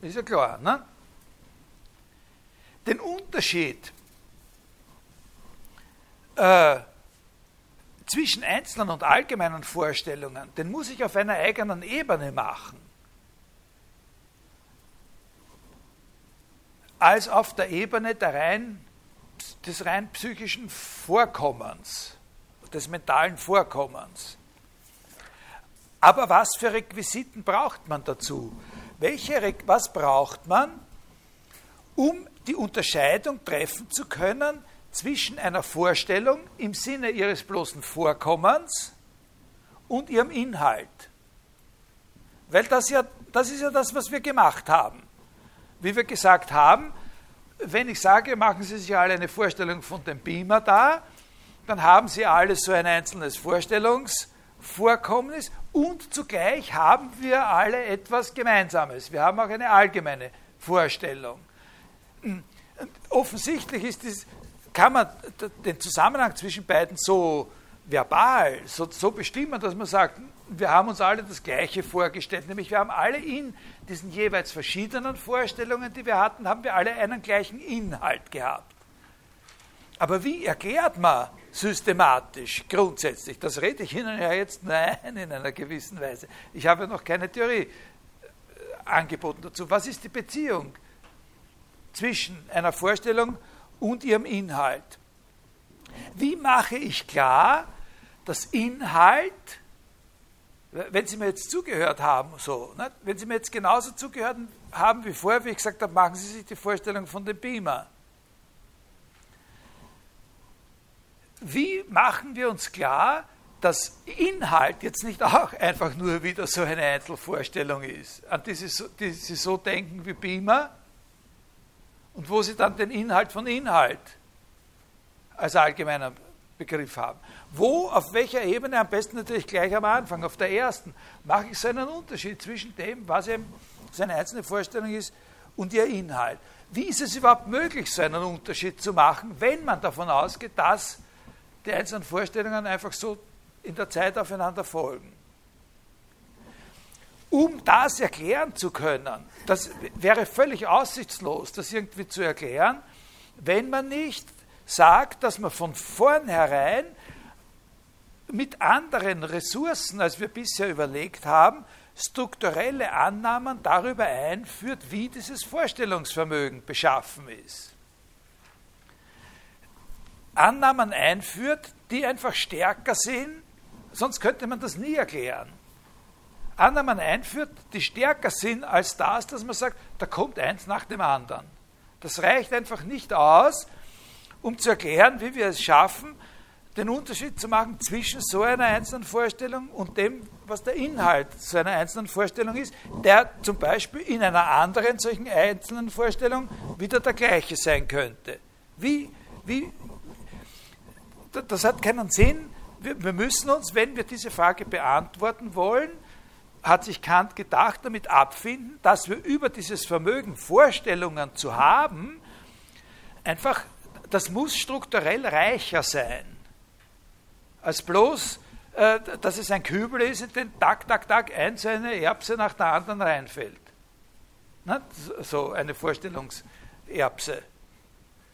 Ist ja klar, ne? Den Unterschied äh, zwischen einzelnen und allgemeinen Vorstellungen, den muss ich auf einer eigenen Ebene machen. Als auf der Ebene der rein, des rein psychischen Vorkommens, des mentalen Vorkommens. Aber was für Requisiten braucht man dazu? Welche, was braucht man, um die Unterscheidung treffen zu können zwischen einer Vorstellung im Sinne ihres bloßen Vorkommens und ihrem Inhalt. Weil das, ja, das ist ja das, was wir gemacht haben. Wie wir gesagt haben, wenn ich sage, machen Sie sich alle eine Vorstellung von dem Beamer da, dann haben Sie alle so ein einzelnes Vorstellungsvorkommnis und zugleich haben wir alle etwas Gemeinsames. Wir haben auch eine allgemeine Vorstellung. Offensichtlich ist das kann man den Zusammenhang zwischen beiden so verbal, so, so bestimmen, dass man sagt, wir haben uns alle das Gleiche vorgestellt, nämlich wir haben alle in diesen jeweils verschiedenen Vorstellungen, die wir hatten, haben wir alle einen gleichen Inhalt gehabt. Aber wie erklärt man systematisch, grundsätzlich, das rede ich Ihnen ja jetzt nein in einer gewissen Weise. Ich habe noch keine Theorie äh, angeboten dazu. Was ist die Beziehung zwischen einer Vorstellung und ihrem Inhalt. Wie mache ich klar, dass Inhalt, wenn Sie mir jetzt zugehört haben, so, ne, wenn Sie mir jetzt genauso zugehört haben wie vorher, wie ich gesagt habe, machen Sie sich die Vorstellung von dem Beamer. Wie machen wir uns klar, dass Inhalt jetzt nicht auch einfach nur wieder so eine Einzelvorstellung ist, an die Sie die Sie so denken wie Beamer, und wo Sie dann den Inhalt von Inhalt als allgemeiner Begriff haben. Wo, auf welcher Ebene, am besten natürlich gleich am Anfang, auf der ersten, mache ich so einen Unterschied zwischen dem, was eben seine einzelne Vorstellung ist und ihr Inhalt. Wie ist es überhaupt möglich, so einen Unterschied zu machen, wenn man davon ausgeht, dass die einzelnen Vorstellungen einfach so in der Zeit aufeinander folgen? um das erklären zu können, das wäre völlig aussichtslos, das irgendwie zu erklären, wenn man nicht sagt, dass man von vornherein mit anderen Ressourcen, als wir bisher überlegt haben, strukturelle Annahmen darüber einführt, wie dieses Vorstellungsvermögen beschaffen ist. Annahmen einführt, die einfach stärker sind, sonst könnte man das nie erklären. Annahmen einführt, die stärker sind als das, dass man sagt, da kommt eins nach dem anderen. Das reicht einfach nicht aus, um zu erklären, wie wir es schaffen, den Unterschied zu machen zwischen so einer einzelnen Vorstellung und dem, was der Inhalt so einer einzelnen Vorstellung ist, der zum Beispiel in einer anderen solchen einzelnen Vorstellung wieder der gleiche sein könnte. Wie, wie, das hat keinen Sinn. Wir müssen uns, wenn wir diese Frage beantworten wollen, hat sich Kant gedacht, damit abfinden, dass wir über dieses Vermögen Vorstellungen zu haben, einfach, das muss strukturell reicher sein, als bloß, äh, dass es ein Kübel ist, in den Tag, Tag, Tag einzelne Erbse nach der anderen reinfällt. Na, so eine Vorstellungserbse.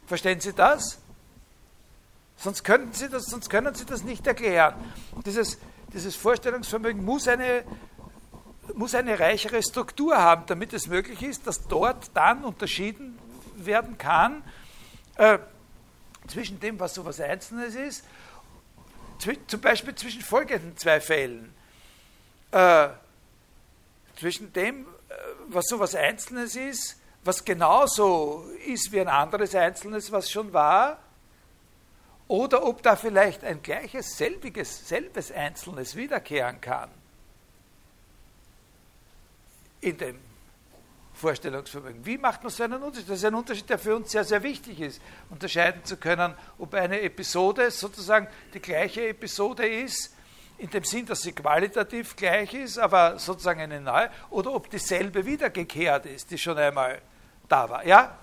Verstehen Sie das? Sonst, können Sie das, sonst können Sie das nicht erklären. Dieses, dieses Vorstellungsvermögen muss eine, muss eine reichere Struktur haben, damit es möglich ist, dass dort dann unterschieden werden kann äh, zwischen dem, was so etwas Einzelnes ist, zum Beispiel zwischen folgenden zwei Fällen. Äh, zwischen dem, äh, was so etwas Einzelnes ist, was genauso ist wie ein anderes Einzelnes, was schon war, oder ob da vielleicht ein gleiches, selbiges, selbes Einzelnes wiederkehren kann in dem Vorstellungsvermögen. Wie macht man so einen Unterschied? Das ist ein Unterschied, der für uns sehr, sehr wichtig ist, unterscheiden zu können, ob eine Episode sozusagen die gleiche Episode ist, in dem Sinn, dass sie qualitativ gleich ist, aber sozusagen eine neue, oder ob dieselbe wiedergekehrt ist, die schon einmal da war. Ja?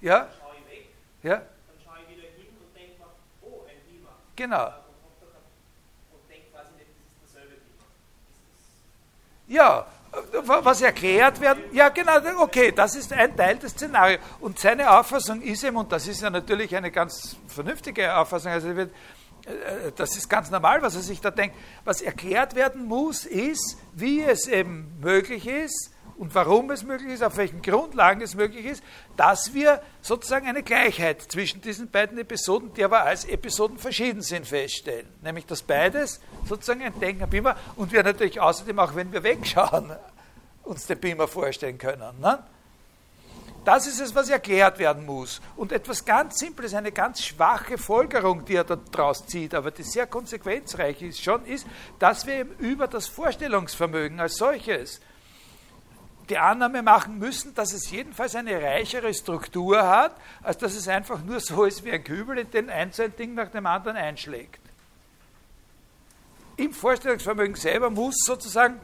Ja? Dann schaue ich weg, ja? dann schaue ich wieder hin und denke mir, oh, ein Beamer. Genau. Und denke quasi nicht, das ist derselbe Beamer. Ja, was erklärt werden, ja genau, okay, das ist ein Teil des Szenarios. Und seine Auffassung ist eben, und das ist ja natürlich eine ganz vernünftige Auffassung, also wird, äh, das ist ganz normal, was er sich da denkt. Was erklärt werden muss, ist, wie es eben möglich ist, und warum es möglich ist, auf welchen Grundlagen es möglich ist, dass wir sozusagen eine Gleichheit zwischen diesen beiden Episoden, die aber als Episoden verschieden sind, feststellen. Nämlich, dass beides sozusagen ein Denken am Beamer und wir natürlich außerdem, auch wenn wir wegschauen, uns den Beamer vorstellen können. Ne? Das ist es, was erklärt werden muss. Und etwas ganz Simples, eine ganz schwache Folgerung, die er daraus zieht, aber die sehr konsequenzreich ist schon, ist, dass wir eben über das Vorstellungsvermögen als solches die Annahme machen müssen, dass es jedenfalls eine reichere Struktur hat, als dass es einfach nur so ist wie ein Kübel, in den ein Ding nach dem anderen einschlägt. Im Vorstellungsvermögen selber muss sozusagen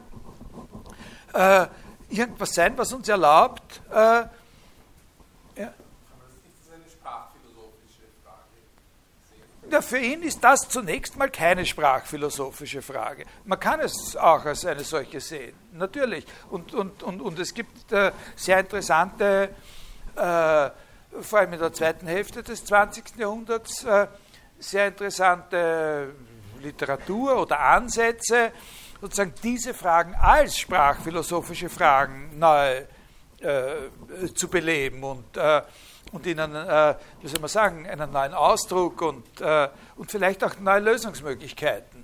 äh, irgendwas sein, was uns erlaubt, äh, Ja, für ihn ist das zunächst mal keine sprachphilosophische Frage. Man kann es auch als eine solche sehen, natürlich. Und, und, und, und es gibt äh, sehr interessante, äh, vor allem in der zweiten Hälfte des 20. Jahrhunderts, äh, sehr interessante Literatur oder Ansätze, sozusagen diese Fragen als sprachphilosophische Fragen neu äh, zu beleben und äh, und ihnen, äh, wie soll man sagen, einen neuen Ausdruck und, äh, und vielleicht auch neue Lösungsmöglichkeiten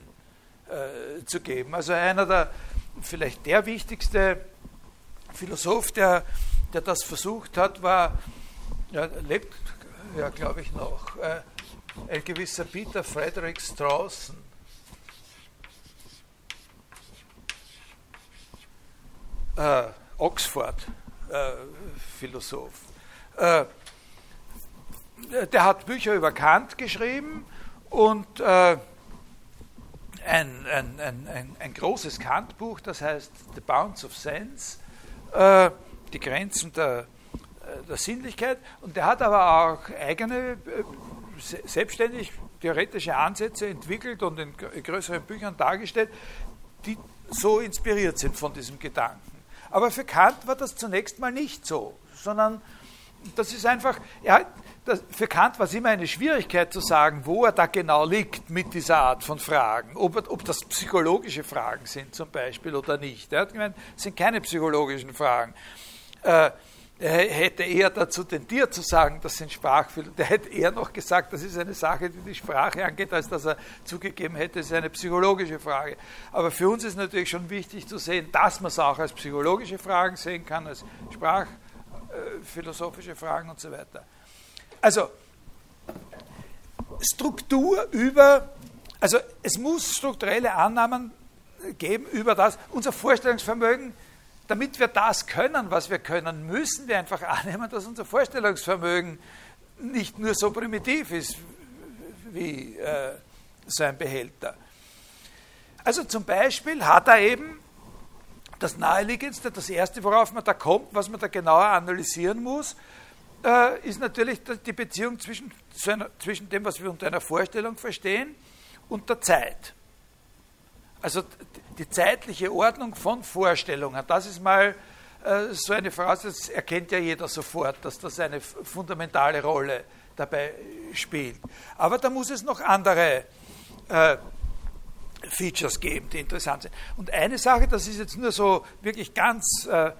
äh, zu geben. Also einer der, vielleicht der wichtigste Philosoph, der, der das versucht hat, war, ja, lebt ja, glaube ich, noch, äh, ein gewisser Peter Frederick Strawson. Äh, Oxford-Philosoph. Der hat Bücher über Kant geschrieben und äh, ein, ein, ein, ein, großes Kant-Buch, das heißt The Bounds of Sense, äh, die Grenzen der, äh, der Sinnlichkeit. Und der hat aber auch eigene, äh, selbstständig theoretische Ansätze entwickelt und in größeren Büchern dargestellt, die so inspiriert sind von diesem Gedanken. Aber für Kant war das zunächst mal nicht so, sondern das ist einfach, er, das, für Kant war es immer eine Schwierigkeit zu sagen, wo er da genau liegt mit dieser Art von Fragen. Ob, ob das psychologische Fragen sind zum Beispiel oder nicht. Er hat gemeint, es sind keine psychologischen Fragen. Äh, er hätte eher dazu tendiert zu sagen, das sind Sprachfehler. Der hätte eher noch gesagt, das ist eine Sache, die die Sprache angeht, als dass er zugegeben hätte, es ist eine psychologische Frage. Aber für uns ist natürlich schon wichtig zu sehen, dass man es auch als psychologische Fragen sehen kann, als sprachphilosophische Fragen und so weiter. Also Struktur über, also es muss strukturelle Annahmen geben über das, unser Vorstellungsvermögen, damit wir das können, was wir können, müssen wir einfach annehmen, dass unser Vorstellungsvermögen nicht nur so primitiv ist wie äh, so ein Behälter. Also zum Beispiel hat er eben das Naheliegendste, das Erste, worauf man da kommt, was man da genauer analysieren muss, äh, ist natürlich die Beziehung zwischen, zwischen dem, was wir unter einer Vorstellung verstehen, und der Zeit. Also die zeitliche Ordnung von Vorstellungen, das ist mal äh, so eine Frage, das erkennt ja jeder sofort, dass das eine fundamentale Rolle dabei spielt. Aber da muss es noch andere äh, Features geben, die interessant sind. Und eine Sache, das ist jetzt nur so wirklich ganz äh,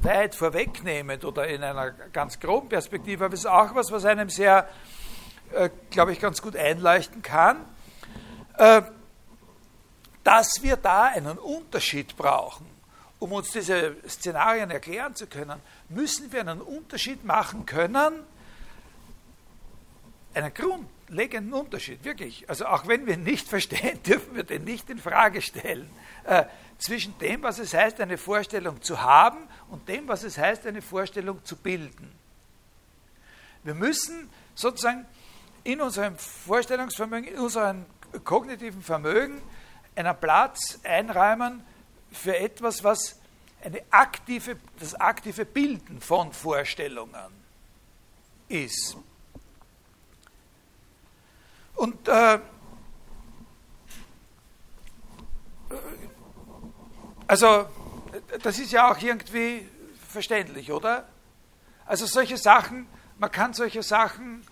weit vorwegnehmend oder in einer ganz groben Perspektive, aber es ist auch was, was einem sehr, äh, glaube ich, ganz gut einleuchten kann, äh, dass wir da einen Unterschied brauchen. Um uns diese Szenarien erklären zu können, müssen wir einen Unterschied machen können, einen grundlegenden Unterschied, wirklich. Also auch wenn wir nicht verstehen, dürfen wir den nicht in Frage stellen. Äh, zwischen dem, was es heißt, eine Vorstellung zu haben und dem, was es heißt, eine Vorstellung zu bilden. Wir müssen sozusagen in unserem Vorstellungsvermögen, in unserem kognitiven Vermögen einen Platz einräumen für etwas, was eine aktive, das aktive Bilden von Vorstellungen ist. Und äh, Also, das ist ja auch irgendwie verständlich, oder? Also solche Sachen, man kann solche Sachen,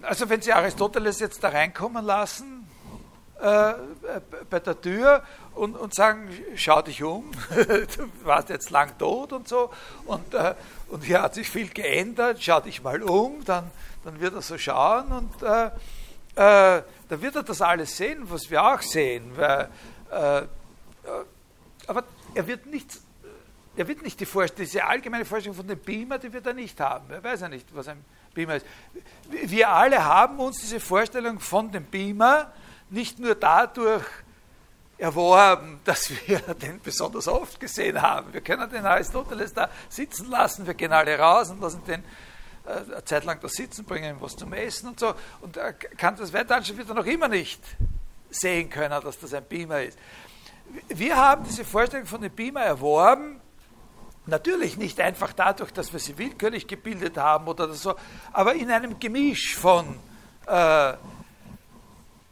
also wenn Sie Aristoteles jetzt da reinkommen lassen, äh, bei der Tür und, und sagen, schau dich um, du warst jetzt lang tot und so und, äh, und hier hat sich viel geändert, schau dich mal um, dann, dann wird er so schauen und äh, äh dann wird er das alles sehen, was wir auch sehen, weil äh, äh, aber er wird nicht, er wird nicht die Vorstellung, diese allgemeine Vorstellung von dem Beamer, die wird er nicht haben. Er weiß ja nicht, was ein Beamer ist. Wir alle haben uns diese Vorstellung von dem Beamer nicht nur dadurch erworben, dass wir den besonders oft gesehen haben. Wir können den Aristoteles da sitzen lassen, wir gehen alle raus und lassen den eine Zeit lang da sitzen, bringen was zum Essen und so. Und er kann das weiter anschauen, wird er noch immer nicht sehen können, dass das ein Beamer ist. Wir haben diese Vorstellung von dem Beamer erworben, natürlich nicht einfach dadurch, dass wir sie willkürlich gebildet haben oder so, aber in einem Gemisch von äh,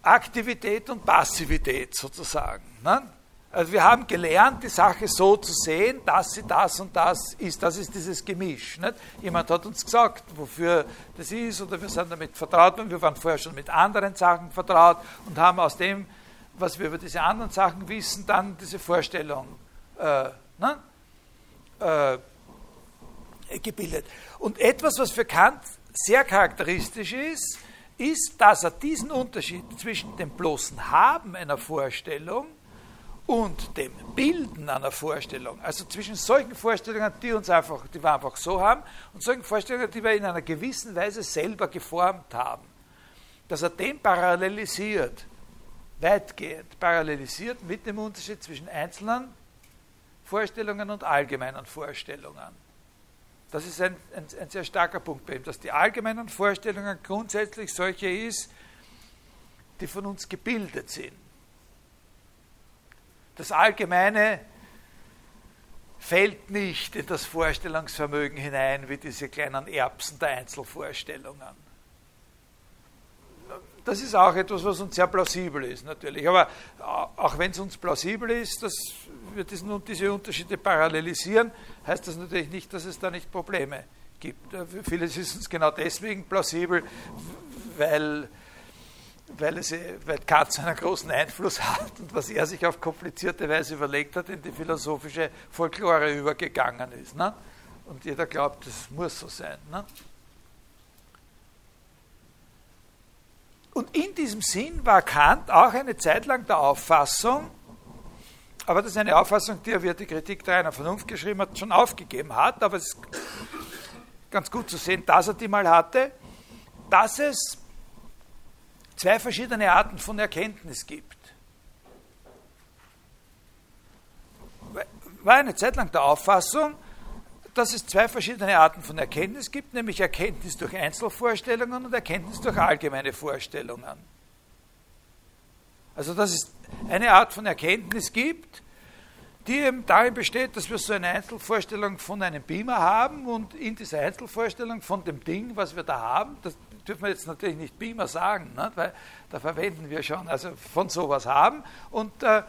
Aktivität und Passivität sozusagen. Ne? Also wir haben gelernt, die Sache so zu sehen, dass sie das und das ist. Das ist dieses Gemisch. Nicht? Jemand hat uns gesagt, wofür das ist, oder wir sind damit vertraut und wir waren vorher schon mit anderen Sachen vertraut und haben aus dem, was wir über diese anderen Sachen wissen, dann diese Vorstellung äh, ne? äh, gebildet. Und etwas, was für Kant sehr charakteristisch ist, ist, dass er diesen Unterschied zwischen dem bloßen Haben einer Vorstellung und dem Bilden einer Vorstellung, also zwischen solchen Vorstellungen, die uns einfach, die wir einfach so haben, und solchen Vorstellungen, die wir in einer gewissen Weise selber geformt haben, dass er den parallelisiert, weitgehend parallelisiert mit dem Unterschied zwischen einzelnen Vorstellungen und allgemeinen Vorstellungen. Das ist ein, ein, ein sehr starker Punkt bei ihm, dass die allgemeinen Vorstellungen grundsätzlich solche ist, die von uns gebildet sind das Allgemeine fällt nicht in das Vorstellungsvermögen hinein wie diese kleinen Erbsen der Einzelvorstellungen. Das ist auch etwas, was uns sehr plausibel ist, natürlich. Aber auch wenn es uns plausibel ist, dass wir diesen, diese Unterschiede parallelisieren, heißt das natürlich nicht, dass es da nicht Probleme gibt. Vieles ist uns genau deswegen plausibel, weil weil, es, weil Kant so einen großen Einfluss hat und was er sich auf komplizierte Weise überlegt hat, in die philosophische Folklore übergegangen ist. Ne? Und jeder glaubt, das muss so sein. Ne? Und in diesem Sinn war Kant auch eine Zeit lang der Auffassung, aber das ist eine Auffassung, die er, wie er die Kritik der reiner Vernunft geschrieben hat, schon aufgegeben hat, aber es ist ganz gut zu sehen, dass er die mal hatte, dass es zwei verschiedene Arten von Erkenntnis gibt. War eine Zeit lang der Auffassung, dass es zwei verschiedene Arten von Erkenntnis gibt, nämlich Erkenntnis durch Einzelvorstellungen und Erkenntnis durch allgemeine Vorstellungen. Also dass es eine Art von Erkenntnis gibt, die eben darin besteht, dass wir so eine Einzelvorstellung von einem Beamer haben und in dieser Einzelvorstellung von dem Ding, was wir da haben, das dürfen wir jetzt natürlich nicht Beamer sagen, ne, weil da verwenden wir schon, also von sowas haben und, äh,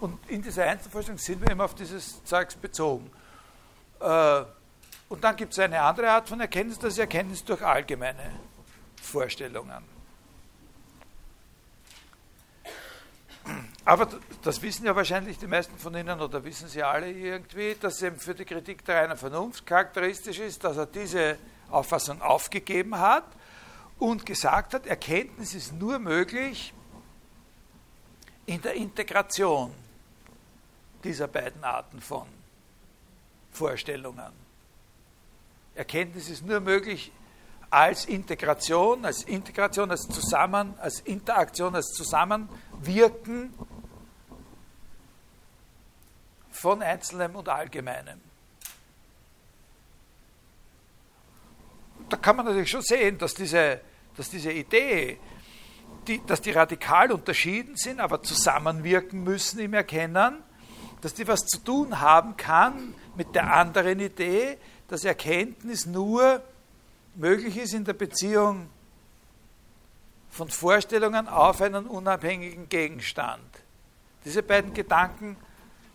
und in dieser Einzelvorstellung sind wir immer auf dieses Zeugs bezogen. Äh, und dann gibt es eine andere Art von Erkenntnis, das ist Erkenntnis durch allgemeine Vorstellungen. Aber das wissen ja wahrscheinlich die meisten von Ihnen oder wissen Sie alle irgendwie, dass eben für die Kritik der reinen Vernunft charakteristisch ist, dass er diese Auffassung aufgegeben hat und gesagt hat, Erkenntnis ist nur möglich in der Integration dieser beiden Arten von Vorstellungen. Erkenntnis ist nur möglich als Integration, als Integration, als Zusammen, als Interaktion, als Zusammenwirken von Einzelnem und Allgemeinem. Da kann man natürlich schon sehen, dass diese, dass diese Idee, die, dass die radikal unterschieden sind, aber zusammenwirken müssen im Erkennen, dass die was zu tun haben kann mit der anderen Idee, dass Erkenntnis nur möglich ist in der Beziehung von Vorstellungen auf einen unabhängigen Gegenstand. Diese beiden Gedanken,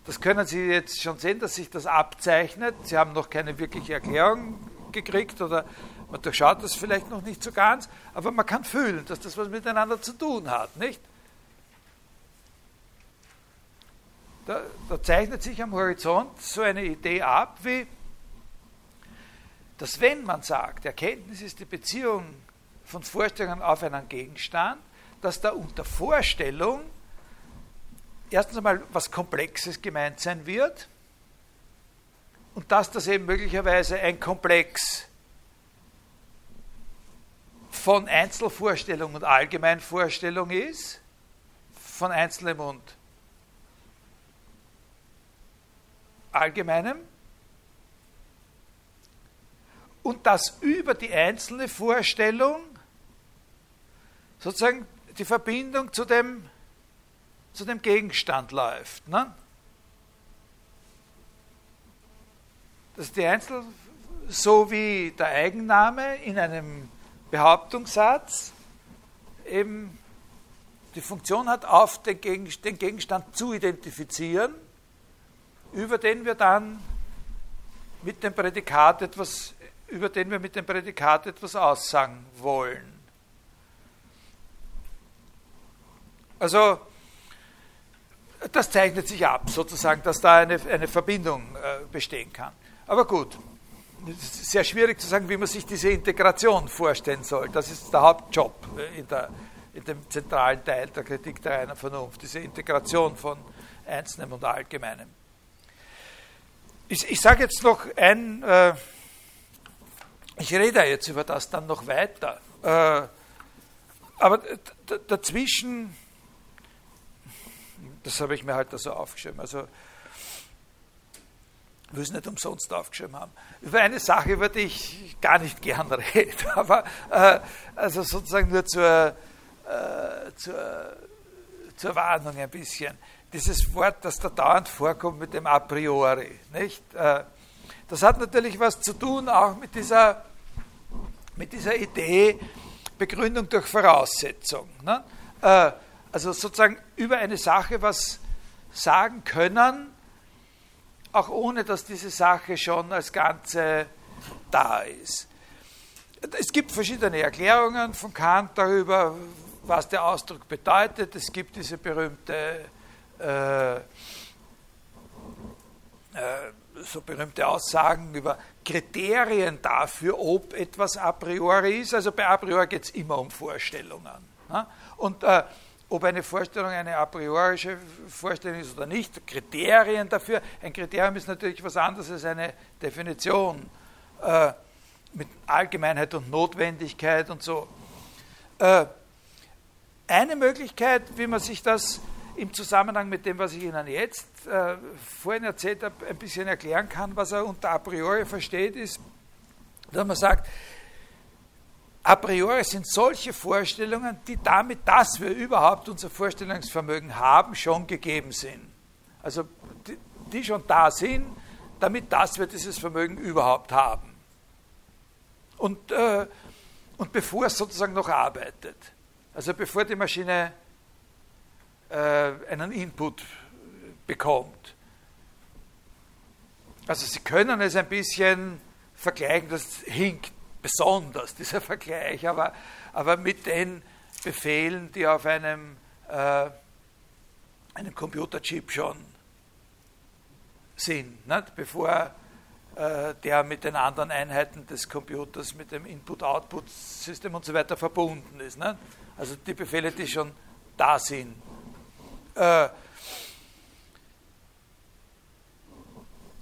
das können Sie jetzt schon sehen, dass sich das abzeichnet. Sie haben noch keine wirkliche Erklärung gekriegt oder man durchschaut das vielleicht noch nicht so ganz, aber man kann fühlen, dass das was miteinander zu tun hat, nicht? Da, da zeichnet sich am Horizont so eine Idee ab, wie dass wenn man sagt, Erkenntnis ist die Beziehung von Vorstellungen auf einen Gegenstand, dass da unter Vorstellung erstens einmal was Komplexes gemeint sein wird und dass das eben möglicherweise ein Komplex von Einzelvorstellung und Allgemeinvorstellung ist, von Einzelnem und Allgemeinem und dass über die einzelne Vorstellung sozusagen die Verbindung zu dem, zu dem Gegenstand läuft. Ne? Dass die Einzel, so wie der Eigenname in einem Behauptungssatz eben die Funktion hat, auf den Gegenstand zu identifizieren, über den wir dann mit dem Prädikat etwas über den wir mit dem Prädikat etwas aussagen wollen. Also, das zeichnet sich ab, sozusagen, dass da eine, eine Verbindung äh, bestehen kann. Aber gut, sehr schwierig zu sagen, wie man sich diese Integration vorstellen soll. Das ist der Hauptjob äh, in, der, in dem zentralen Teil der Kritik der reinen Vernunft, diese Integration von Einzelnem und Allgemeinem. Ich, ich sage jetzt noch ein. Äh, ich rede jetzt über das dann noch weiter. Äh, aber dazwischen, das habe ich mir halt da so aufgeschrieben, also will es nicht umsonst aufgeschrieben haben, über eine Sache, die ich gar nicht gern rede, aber äh, also sozusagen nur zur, äh, zur, zur Warnung ein bisschen. Dieses Wort, das da dauernd vorkommt mit dem a priori, nicht? Äh, das hat natürlich was zu tun auch mit dieser, mit dieser Idee Begründung durch Voraussetzung. Ne? Äh, also sozusagen über eine Sache was sagen können, auch ohne dass diese Sache schon als Ganze da ist. Es gibt verschiedene Erklärungen von Kant darüber, was der Ausdruck bedeutet. Es gibt diese berühmte äh, äh, so berühmte Aussagen über Kriterien dafür, ob etwas a priori ist. Also bei a priori geht es immer um Vorstellungen. Ne? Und äh, ob eine Vorstellung eine a priorische Vorstellung ist oder nicht, Kriterien dafür. Ein Kriterium ist natürlich was anderes als eine Definition äh, mit Allgemeinheit und Notwendigkeit und so. Äh, eine Möglichkeit, wie man sich das im Zusammenhang mit dem, was ich Ihnen jetzt äh, vorhin erzählt habe, ein bisschen erklären kann, was er unter a priori versteht, ist, dass man sagt, a priori sind solche Vorstellungen, die damit, dass wir überhaupt unser Vorstellungsvermögen haben, schon gegeben sind. Also die, die schon da sind, damit das wir dieses Vermögen überhaupt haben. Und, äh, und bevor es sozusagen noch arbeitet, also bevor die Maschine äh, einen Input bekommt. Also Sie können es ein bisschen vergleichen, das hinkt besonders, dieser Vergleich, aber, aber mit den Befehlen, die auf einem, äh, einem Computerchip schon sind, nicht? bevor äh, der mit den anderen Einheiten des Computers, mit dem Input-Output-System und so weiter verbunden ist. Nicht? Also die Befehle, die schon da sind. Äh,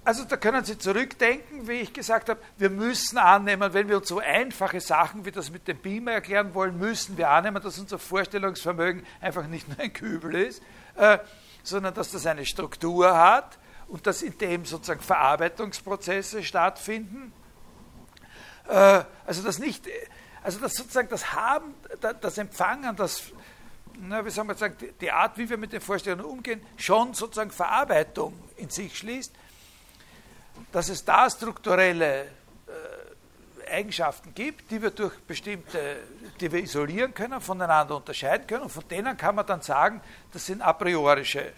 also da können Sie zurückdenken, wie ich gesagt habe, wir müssen annehmen, wenn wir uns so einfache Sachen wie das mit dem Beamer erklären wollen, müssen wir annehmen, dass unser Vorstellungsvermögen einfach nicht nur ein Kübel ist, äh, sondern dass das eine Struktur hat und dass in dem sozusagen Verarbeitungsprozesse stattfinden. Äh, also das nicht, also das sozusagen das Haben, das Empfangen, das, na, wie soll man sagen, die Art, wie wir mit den Vorstellungen umgehen, schon sozusagen Verarbeitung in sich schließt, dass es da strukturelle äh, Eigenschaften gibt, die wir durch bestimmte, die wir isolieren können, voneinander unterscheiden können und von denen kann man dann sagen, das sind a priorische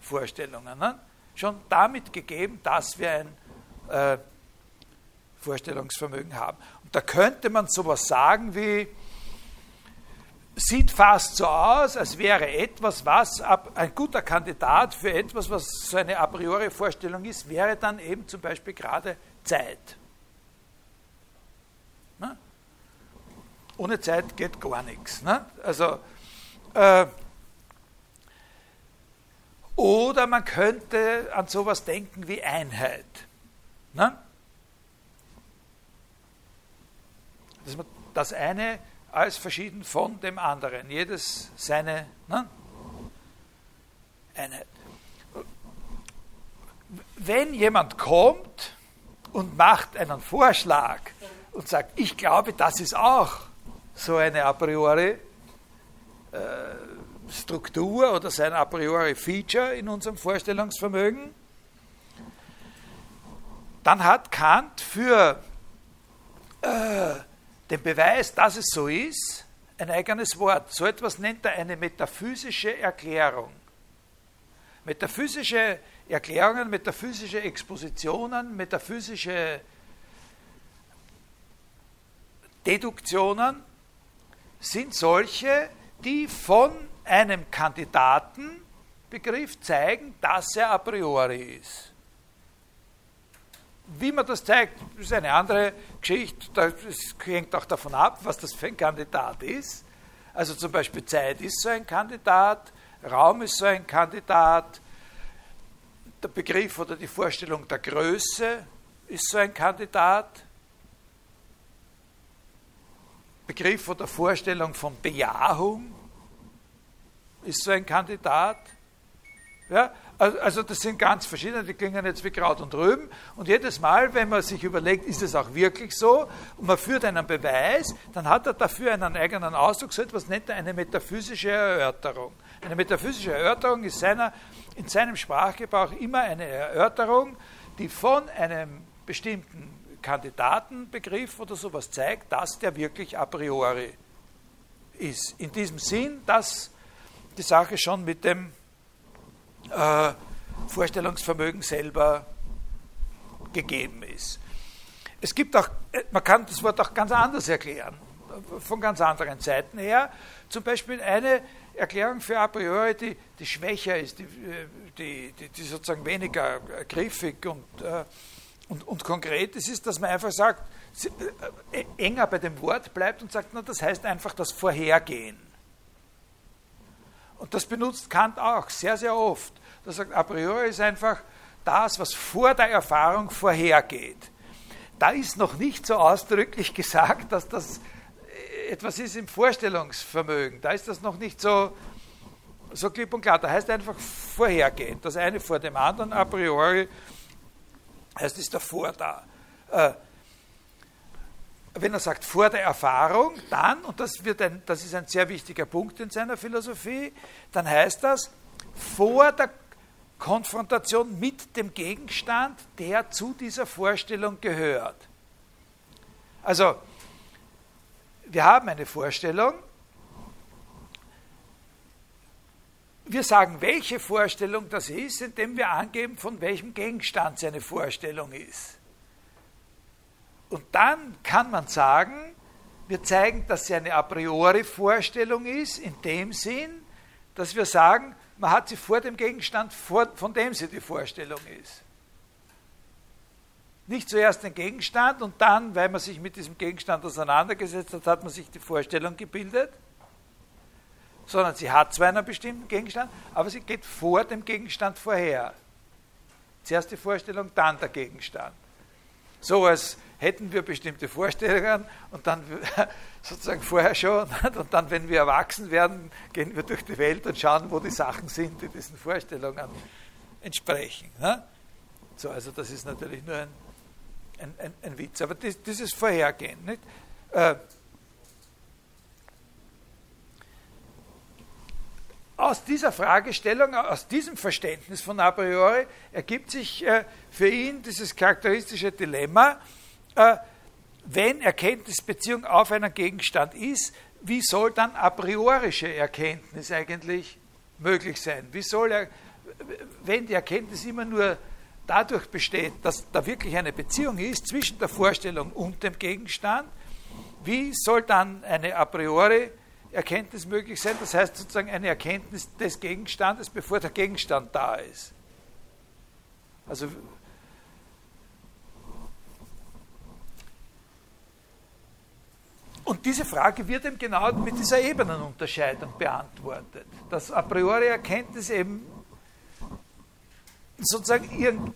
Vorstellungen. Ne? schon damit gegeben, dass wir ein äh, Vorstellungsvermögen haben. Und da könnte man sowas sagen wie, sieht fast so aus, als wäre etwas, was ein guter Kandidat für etwas, was so eine a priori Vorstellung ist, wäre dann eben zum Beispiel gerade Zeit. Ne? Ohne Zeit geht gar nichts. Ne? Also äh, oder man könnte an sowas denken wie Einheit. Ne? Dass man das eine als verschieden von dem anderen. Jedes seine ne? Einheit. Wenn jemand kommt und macht einen Vorschlag und sagt, ich glaube, das ist auch so eine a priori äh, Struktur oder sein a priori Feature in unserem Vorstellungsvermögen, dann hat Kant für äh, den Beweis, dass es so ist, ein eigenes Wort. So etwas nennt er eine metaphysische Erklärung. Metaphysische Erklärungen, metaphysische Expositionen, metaphysische Deduktionen sind solche, die von einem Kandidatenbegriff zeigen, dass er a priori ist. Wie man das zeigt, ist eine andere Geschichte. Das hängt auch davon ab, was das für ein Kandidat ist. Also zum Beispiel Zeit ist so ein Kandidat, Raum ist so ein Kandidat, der Begriff oder die Vorstellung der Größe ist so ein Kandidat. Begriff oder Vorstellung von Bejahung ist so ein Kandidat. Ja, also das sind ganz verschiedene, die klingen jetzt wie Kraut und Rüben. Und jedes Mal, wenn man sich überlegt, ist es auch wirklich so, und man führt einen Beweis, dann hat er dafür einen eigenen Ausdruck, so etwas nennt er eine metaphysische Erörterung. Eine metaphysische Erörterung ist seiner, in seinem Sprachgebrauch immer eine Erörterung, die von einem bestimmten Kandidatenbegriff oder sowas zeigt, dass der wirklich a priori ist. In diesem Sinn, dass die Sache schon mit dem äh, Vorstellungsvermögen selber gegeben ist. Es gibt auch, äh, man kann das Wort auch ganz anders erklären, von ganz anderen Seiten her. Zum Beispiel eine Erklärung für a priori, die, die schwächer ist, die, äh, die, die, sozusagen weniger griffig und, und, und konkret ist, ist, dass man einfach sagt, enger bei dem Wort bleibt und sagt, na, das heißt einfach das Vorhergehen. Und das benutzt Kant auch sehr, sehr oft. Er sagt, a priori ist einfach das, was vor der Erfahrung vorhergeht. Da ist noch nicht so ausdrücklich gesagt, dass das etwas ist im Vorstellungsvermögen. Da ist das noch nicht so, so klipp und klar. Da heißt einfach vorhergehend. Das eine vor dem anderen, a priori heißt es davor da. Äh, wenn er sagt vor der Erfahrung, dann, und das, wird ein, das ist ein sehr wichtiger Punkt in seiner Philosophie, dann heißt das vor der, Konfrontation mit dem Gegenstand, der zu dieser Vorstellung gehört. Also, wir haben eine Vorstellung, wir sagen, welche Vorstellung das ist, indem wir angeben, von welchem Gegenstand seine Vorstellung ist. Und dann kann man sagen, wir zeigen, dass sie eine a priori Vorstellung ist, in dem Sinn, dass wir sagen, man hat sie vor dem Gegenstand, von dem sie die Vorstellung ist. Nicht zuerst den Gegenstand und dann, weil man sich mit diesem Gegenstand auseinandergesetzt hat, hat man sich die Vorstellung gebildet, sondern sie hat zwar einen bestimmten Gegenstand, aber sie geht vor dem Gegenstand vorher. Zuerst die Vorstellung, dann der Gegenstand. So als hätten wir bestimmte Vorstellungen und dann sozusagen vorher schon und dann, wenn wir erwachsen werden, gehen wir durch die Welt und schauen, wo die Sachen sind, die diesen Vorstellungen entsprechen. Ne? So, also das ist natürlich nur ein, ein, ein, ein Witz, aber das, dieses Vorhergehen. Nicht? Äh, aus dieser Fragestellung, aus diesem Verständnis von a priori, ergibt sich äh, für ihn dieses charakteristische Dilemma, äh, wenn Erkenntnisbeziehung auf einen Gegenstand ist, wie soll dann a priorische Erkenntnis eigentlich möglich sein? Wie soll er, wenn die Erkenntnis immer nur dadurch besteht, dass da wirklich eine Beziehung ist zwischen der Vorstellung und dem Gegenstand, wie soll dann eine a priori Erkenntnis möglich sein? Das heißt sozusagen eine Erkenntnis des Gegenstandes, bevor der Gegenstand da ist. Also Und diese Frage wird eben genau mit dieser Ebenenunterscheidung beantwortet. Dass a priori Erkenntnis eben sozusagen ihren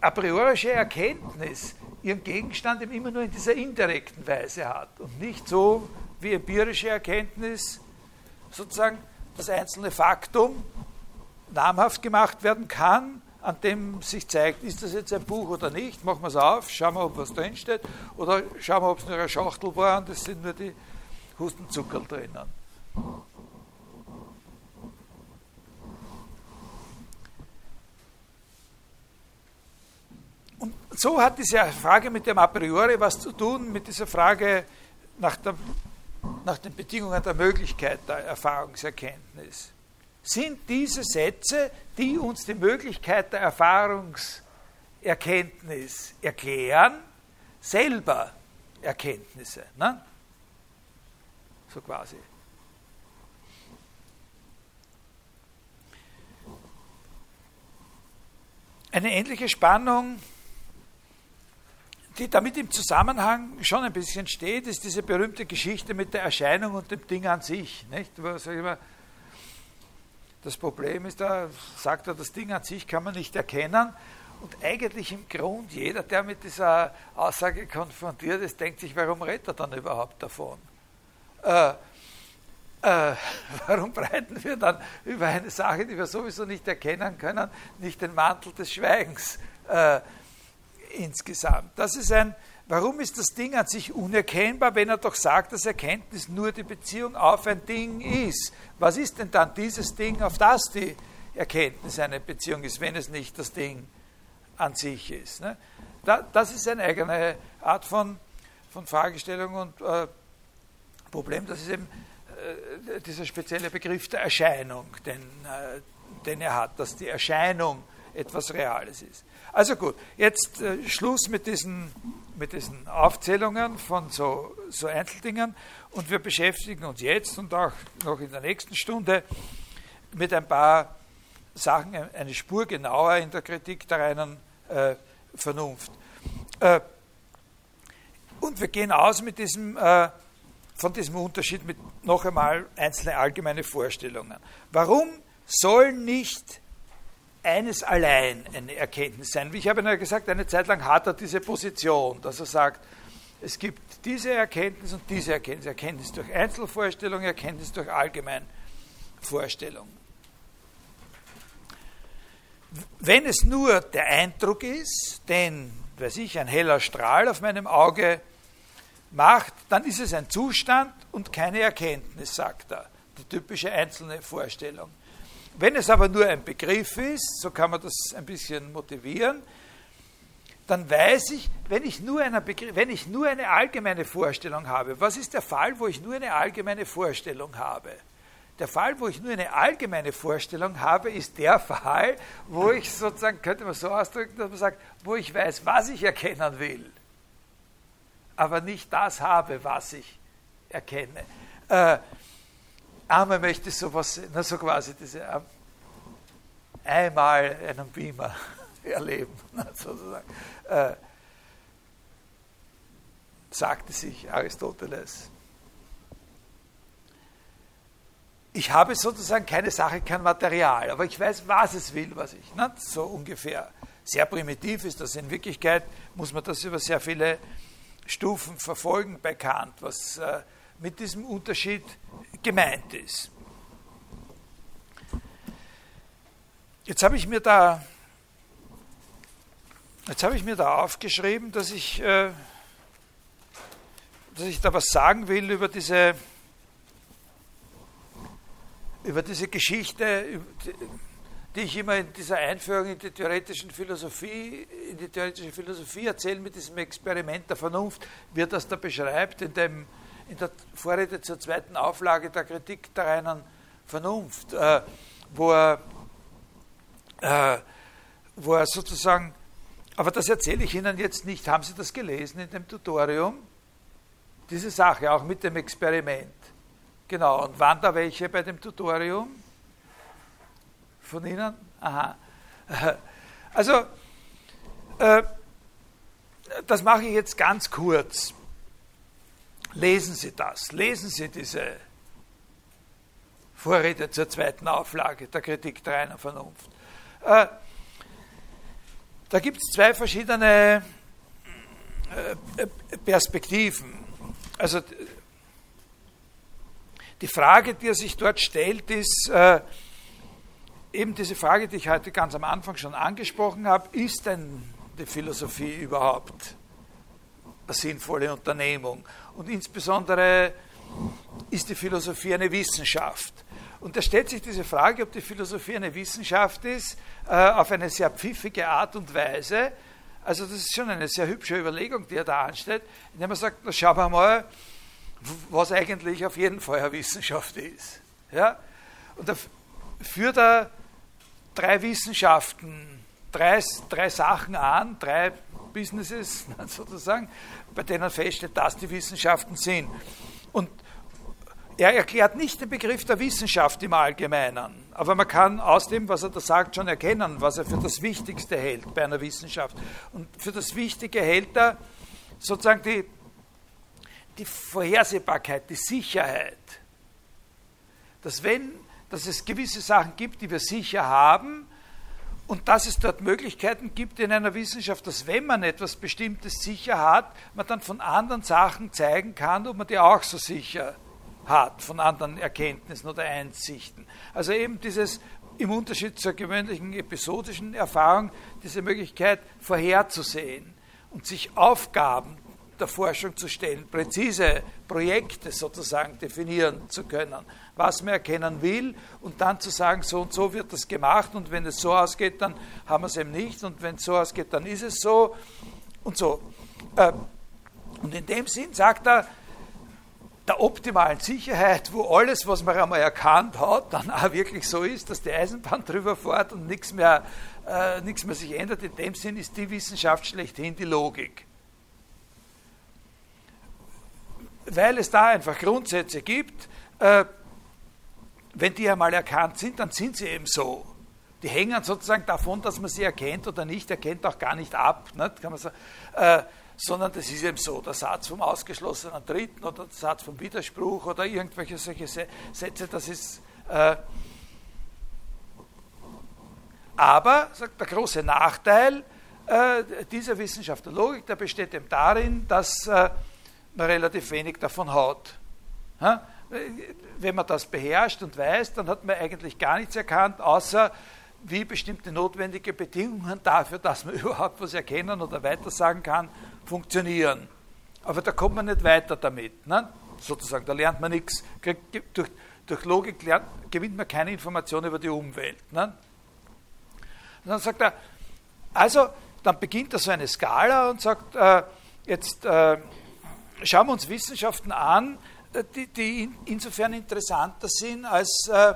a priorische Erkenntnis ihren Gegenstand eben immer nur in dieser indirekten Weise hat und nicht so wie empirische Erkenntnis sozusagen das einzelne Faktum namhaft gemacht werden kann an dem sich zeigt, ist das jetzt ein Buch oder nicht, machen wir es auf, schauen wir, ob was drinsteht, oder schauen wir, ob es nur eine Schachtel war und es sind nur die Hustenzucker drinnen. Und so hat diese Frage mit dem A priori was zu tun, mit dieser Frage nach, der, nach den Bedingungen der Möglichkeit der Erfahrungserkenntnis sind diese Sätze, die uns die Möglichkeit der Erfahrungserkenntnis erklären, selber Erkenntnisse. Ne? So quasi. Eine ähnliche Spannung, die damit im Zusammenhang schon ein bisschen steht, ist diese berühmte Geschichte mit der Erscheinung und dem Ding an sich. Nicht? Wo, sag ich mal, das Problem ist, da sagt er, das Ding an sich kann man nicht erkennen. Und eigentlich im Grund, jeder, der mit dieser Aussage konfrontiert ist, denkt sich, warum redet er dann überhaupt davon? Äh, äh, warum breiten wir dann über eine Sache, die wir sowieso nicht erkennen können, nicht den Mantel des Schweigens äh, insgesamt? Das ist ein Warum ist das Ding an sich unerkennbar, wenn er doch sagt, dass Erkenntnis nur die Beziehung auf ein Ding ist? Was ist denn dann dieses Ding, auf das die Erkenntnis eine Beziehung ist, wenn es nicht das Ding an sich ist? Ne? das ist eine eigene Art von, von Fragestellung und äh, Problem. Das ist eben äh, dieser spezielle Begriff der Erscheinung, den, äh, den er hat, dass die Erscheinung etwas Reales ist. Also gut, jetzt äh, Schluss mit diesen, mit diesen Aufzählungen von so, so Einzeldingen und wir beschäftigen uns jetzt und auch noch in der nächsten Stunde mit ein paar Sachen, eine Spur genauer in der Kritik der reinen äh, Vernunft. Äh, und wir gehen aus mit diesem, äh, von diesem Unterschied mit noch einmal einzelne allgemeine Vorstellungen. Warum soll nicht eines allein eine Erkenntnis sein. Wie ich habe ja gesagt, eine Zeit lang hat er diese Position, dass er sagt, es gibt diese Erkenntnis und diese Erkenntnis. Erkenntnis durch Einzelvorstellung, Erkenntnis durch Allgemeinvorstellung. Wenn es nur der Eindruck ist, den, weiß ich, ein heller Strahl auf meinem Auge macht, dann ist es ein Zustand und keine Erkenntnis, sagt er. Die typische einzelne Vorstellung. Wenn es aber nur ein Begriff ist, so kann man das ein bisschen motivieren, dann weiß ich, wenn ich, nur eine Begriff, wenn ich nur eine allgemeine Vorstellung habe, was ist der Fall, wo ich nur eine allgemeine Vorstellung habe? Der Fall, wo ich nur eine allgemeine Vorstellung habe, ist der Fall, wo ich sozusagen, könnte man so ausdrücken, dass man sagt, wo ich weiß, was ich erkennen will, aber nicht das habe, was ich erkenne. Äh, einmal möchte sowas, na so quasi diese, äh, einmal einen Beamer erleben, sozusagen. Äh, sagte sich Aristoteles. Ich habe sozusagen keine Sache, kein Material, aber ich weiß, was es will, was ich, ne? so ungefähr. Sehr primitiv ist das. In Wirklichkeit muss man das über sehr viele Stufen verfolgen bei Kant, was äh, mit diesem Unterschied gemeint ist. Jetzt habe ich mir da, jetzt habe ich mir da aufgeschrieben, dass ich, äh, dass ich da was sagen will über diese, über diese Geschichte, die ich immer in dieser Einführung in die theoretischen Philosophie, in die theoretische Philosophie erzähle, mit diesem Experiment der Vernunft, wie er das da beschreibt, in, dem, in der Vorrede zur zweiten Auflage der Kritik der reinen Vernunft, äh, wo er äh, wo er sozusagen, aber das erzähle ich Ihnen jetzt nicht. Haben Sie das gelesen in dem Tutorium? Diese Sache, auch mit dem Experiment. Genau, und waren da welche bei dem Tutorium? Von Ihnen? Aha. Also, äh, das mache ich jetzt ganz kurz. Lesen Sie das, lesen Sie diese Vorrede zur zweiten Auflage der Kritik der reinen Vernunft. Äh, da gibt es zwei verschiedene äh, Perspektiven. Also die Frage, die er sich dort stellt, ist äh, eben diese Frage, die ich heute ganz am Anfang schon angesprochen habe, ist denn die Philosophie überhaupt eine sinnvolle Unternehmung? Und insbesondere ist die Philosophie eine Wissenschaft? Und da stellt sich diese Frage, ob die Philosophie eine Wissenschaft ist, äh, auf eine sehr pfiffige Art und Weise. Also das ist schon eine sehr hübsche Überlegung, die er da anstellt, indem er sagt, na, schauen wir mal, was eigentlich auf jeden Fall eine Wissenschaft ist. Ja? Und da führt er drei Wissenschaften, drei, drei Sachen an, drei Businesses sozusagen, bei denen feststeht, dass die Wissenschaften sind. Und er erklärt nicht den Begriff der Wissenschaft im Allgemeinen, aber man kann aus dem, was er da sagt, schon erkennen, was er für das Wichtigste hält bei einer Wissenschaft. Und für das Wichtige hält er sozusagen die, die Vorhersehbarkeit, die Sicherheit. Dass, wenn, dass es gewisse Sachen gibt, die wir sicher haben, und dass es dort Möglichkeiten gibt in einer Wissenschaft, dass wenn man etwas Bestimmtes sicher hat, man dann von anderen Sachen zeigen kann, ob man die auch so sicher hat von anderen Erkenntnissen oder Einsichten. Also eben dieses im Unterschied zur gewöhnlichen episodischen Erfahrung, diese Möglichkeit vorherzusehen und sich Aufgaben der Forschung zu stellen, präzise Projekte sozusagen definieren zu können, was man erkennen will und dann zu sagen, so und so wird das gemacht und wenn es so ausgeht, dann haben wir es eben nicht und wenn es so ausgeht, dann ist es so und so. Äh, und in dem Sinn sagt er, der optimalen Sicherheit, wo alles, was man einmal erkannt hat, dann auch wirklich so ist, dass die Eisenbahn drüber fährt und nichts mehr, äh, nichts mehr sich ändert. In dem Sinn ist die Wissenschaft schlechthin die Logik. Weil es da einfach Grundsätze gibt, äh, wenn die einmal erkannt sind, dann sind sie eben so. Die hängen sozusagen davon, dass man sie erkennt oder nicht erkennt, auch gar nicht ab. Nicht? Kann man sagen. Äh, sondern das ist eben so, der Satz vom ausgeschlossenen Dritten oder der Satz vom Widerspruch oder irgendwelche solche Sätze, das ist. Äh, aber, sagt der große Nachteil äh, dieser Wissenschaft der Logik, der besteht eben darin, dass relativ wenig davon hat. Ha? Wenn man das beherrscht und weiß, dann hat man eigentlich gar nichts erkannt, außer wie bestimmte notwendige Bedingungen dafür, dass man überhaupt was erkennen oder weitersagen kann, funktionieren. Aber da kommt man nicht weiter damit. Ne? Sozusagen, da lernt man nichts. Durch, Durch Logik lernt, gewinnt man keine Information über die Umwelt. Ne? Und dann sagt er, also, dann beginnt er so eine Skala und sagt, äh, jetzt äh, schauen wir uns Wissenschaften an, äh, die, die insofern interessanter sind, als, äh,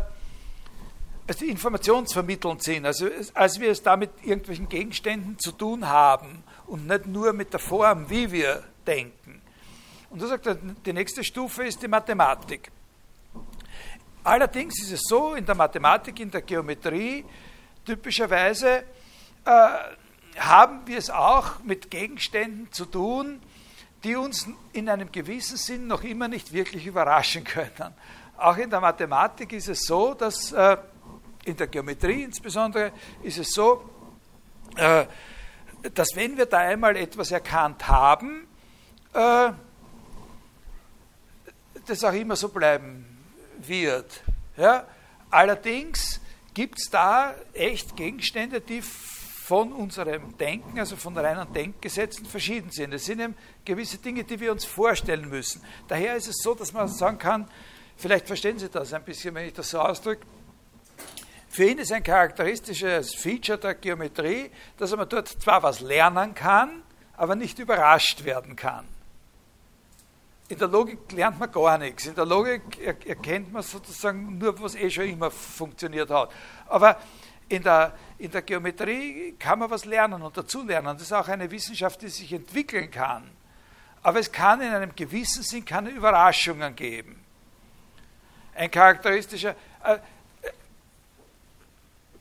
als die informationsvermittelnd sind, also als wir es da mit irgendwelchen Gegenständen zu tun haben und nicht nur mit der Form, wie wir denken. Und da sagt er, die nächste Stufe ist die Mathematik. Allerdings ist es so, in der Mathematik, in der Geometrie, typischerweise äh, haben wir es auch mit Gegenständen zu tun, die uns in einem gewissen Sinn noch immer nicht wirklich überraschen können. Auch in der Mathematik ist es so, dass äh, in der Geometrie insbesondere ist es so, äh, dass wenn wir da einmal etwas erkannt haben, äh, das auch immer so bleiben wird. Allerdings gibt es da echt Gegenstände, die von unserem Denken, also von reinen Denkgesetzen verschieden sind. Es sind eben gewisse Dinge, die wir uns vorstellen müssen. Daher ist es so, dass man sagen kann, vielleicht verstehen Sie das ein bisschen, wenn ich das so ausdrücke, für ihn ist ein charakteristisches Feature der Geometrie, dass man dort zwar was lernen kann, aber nicht überrascht werden kann. In der Logik lernt man gar nichts. In der Logik erkennt man sozusagen nur, was eh schon immer funktioniert hat. Aber in der, in der Geometrie kann man was lernen und dazulernen. Das ist auch eine Wissenschaft, die sich entwickeln kann. Aber es kann in einem gewissen Sinn keine Überraschungen geben. Ein charakteristischer äh,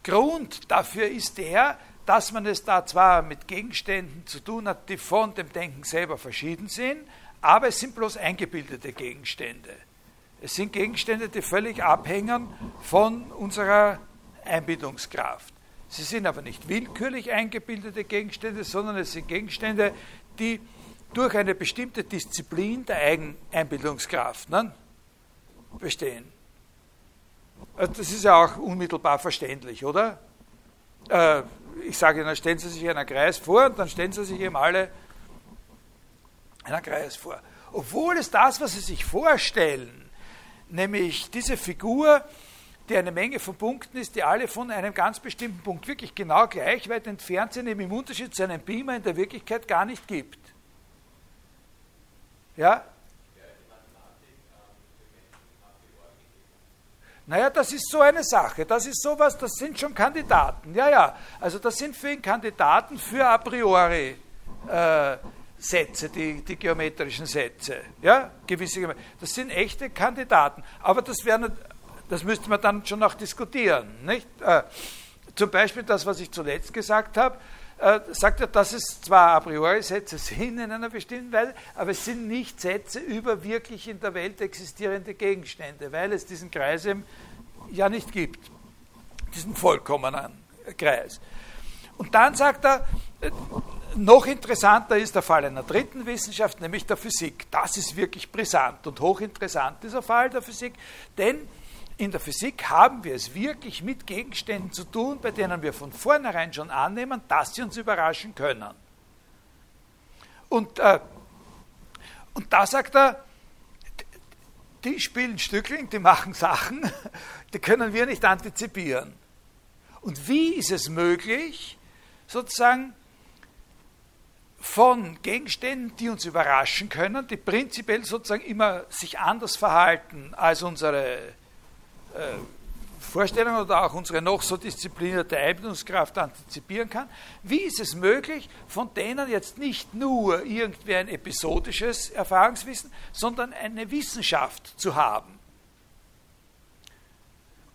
Grund dafür ist der, dass man es da zwar mit Gegenständen zu tun hat, die von dem Denken selber verschieden sind, aber es sind bloß eingebildete Gegenstände. Es sind Gegenstände, die völlig abhängen von unserer Einbildungskraft. Sie sind aber nicht willkürlich eingebildete Gegenstände, sondern es sind Gegenstände, die durch eine bestimmte Disziplin der Eigeneinbildungskraft ne, bestehen. Also das ist ja auch unmittelbar verständlich, oder? Äh, ich sage Ihnen, stellen Sie sich einen Kreis vor und dann stellen Sie sich eben alle einen Kreis vor. Obwohl es das, was Sie sich vorstellen, nämlich diese Figur, die eine Menge von Punkten ist, die alle von einem ganz bestimmten Punkt wirklich genau gleich weit entfernt sind, eben im Unterschied zu einem Beamer in der Wirklichkeit gar nicht gibt. Ja? Naja, das ist so eine Sache. Das ist sowas, das sind schon Kandidaten. Ja, ja. Also das sind für ihn Kandidaten für a priori äh, Sätze, die, die geometrischen Sätze. Ja, gewisse. Das sind echte Kandidaten. Aber das wäre das müsste man dann schon noch diskutieren. Nicht? Äh, zum Beispiel das, was ich zuletzt gesagt habe, äh, sagt er, dass es zwar a priori Sätze sind in einer bestimmten Weise, aber es sind nicht Sätze über wirklich in der Welt existierende Gegenstände, weil es diesen Kreis eben ja nicht gibt, diesen vollkommenen Kreis. Und dann sagt er, äh, noch interessanter ist der Fall einer dritten Wissenschaft, nämlich der Physik. Das ist wirklich brisant und hochinteressant, dieser Fall der Physik, denn in der Physik haben wir es wirklich mit Gegenständen zu tun, bei denen wir von vornherein schon annehmen, dass sie uns überraschen können. Und, äh, und da sagt er, die spielen Stückling, die machen Sachen, die können wir nicht antizipieren. Und wie ist es möglich, sozusagen von Gegenständen, die uns überraschen können, die prinzipiell sozusagen immer sich anders verhalten als unsere Vorstellungen oder auch unsere noch so disziplinierte Einbildungskraft antizipieren kann. Wie ist es möglich, von denen jetzt nicht nur irgendwie ein episodisches Erfahrungswissen, sondern eine Wissenschaft zu haben?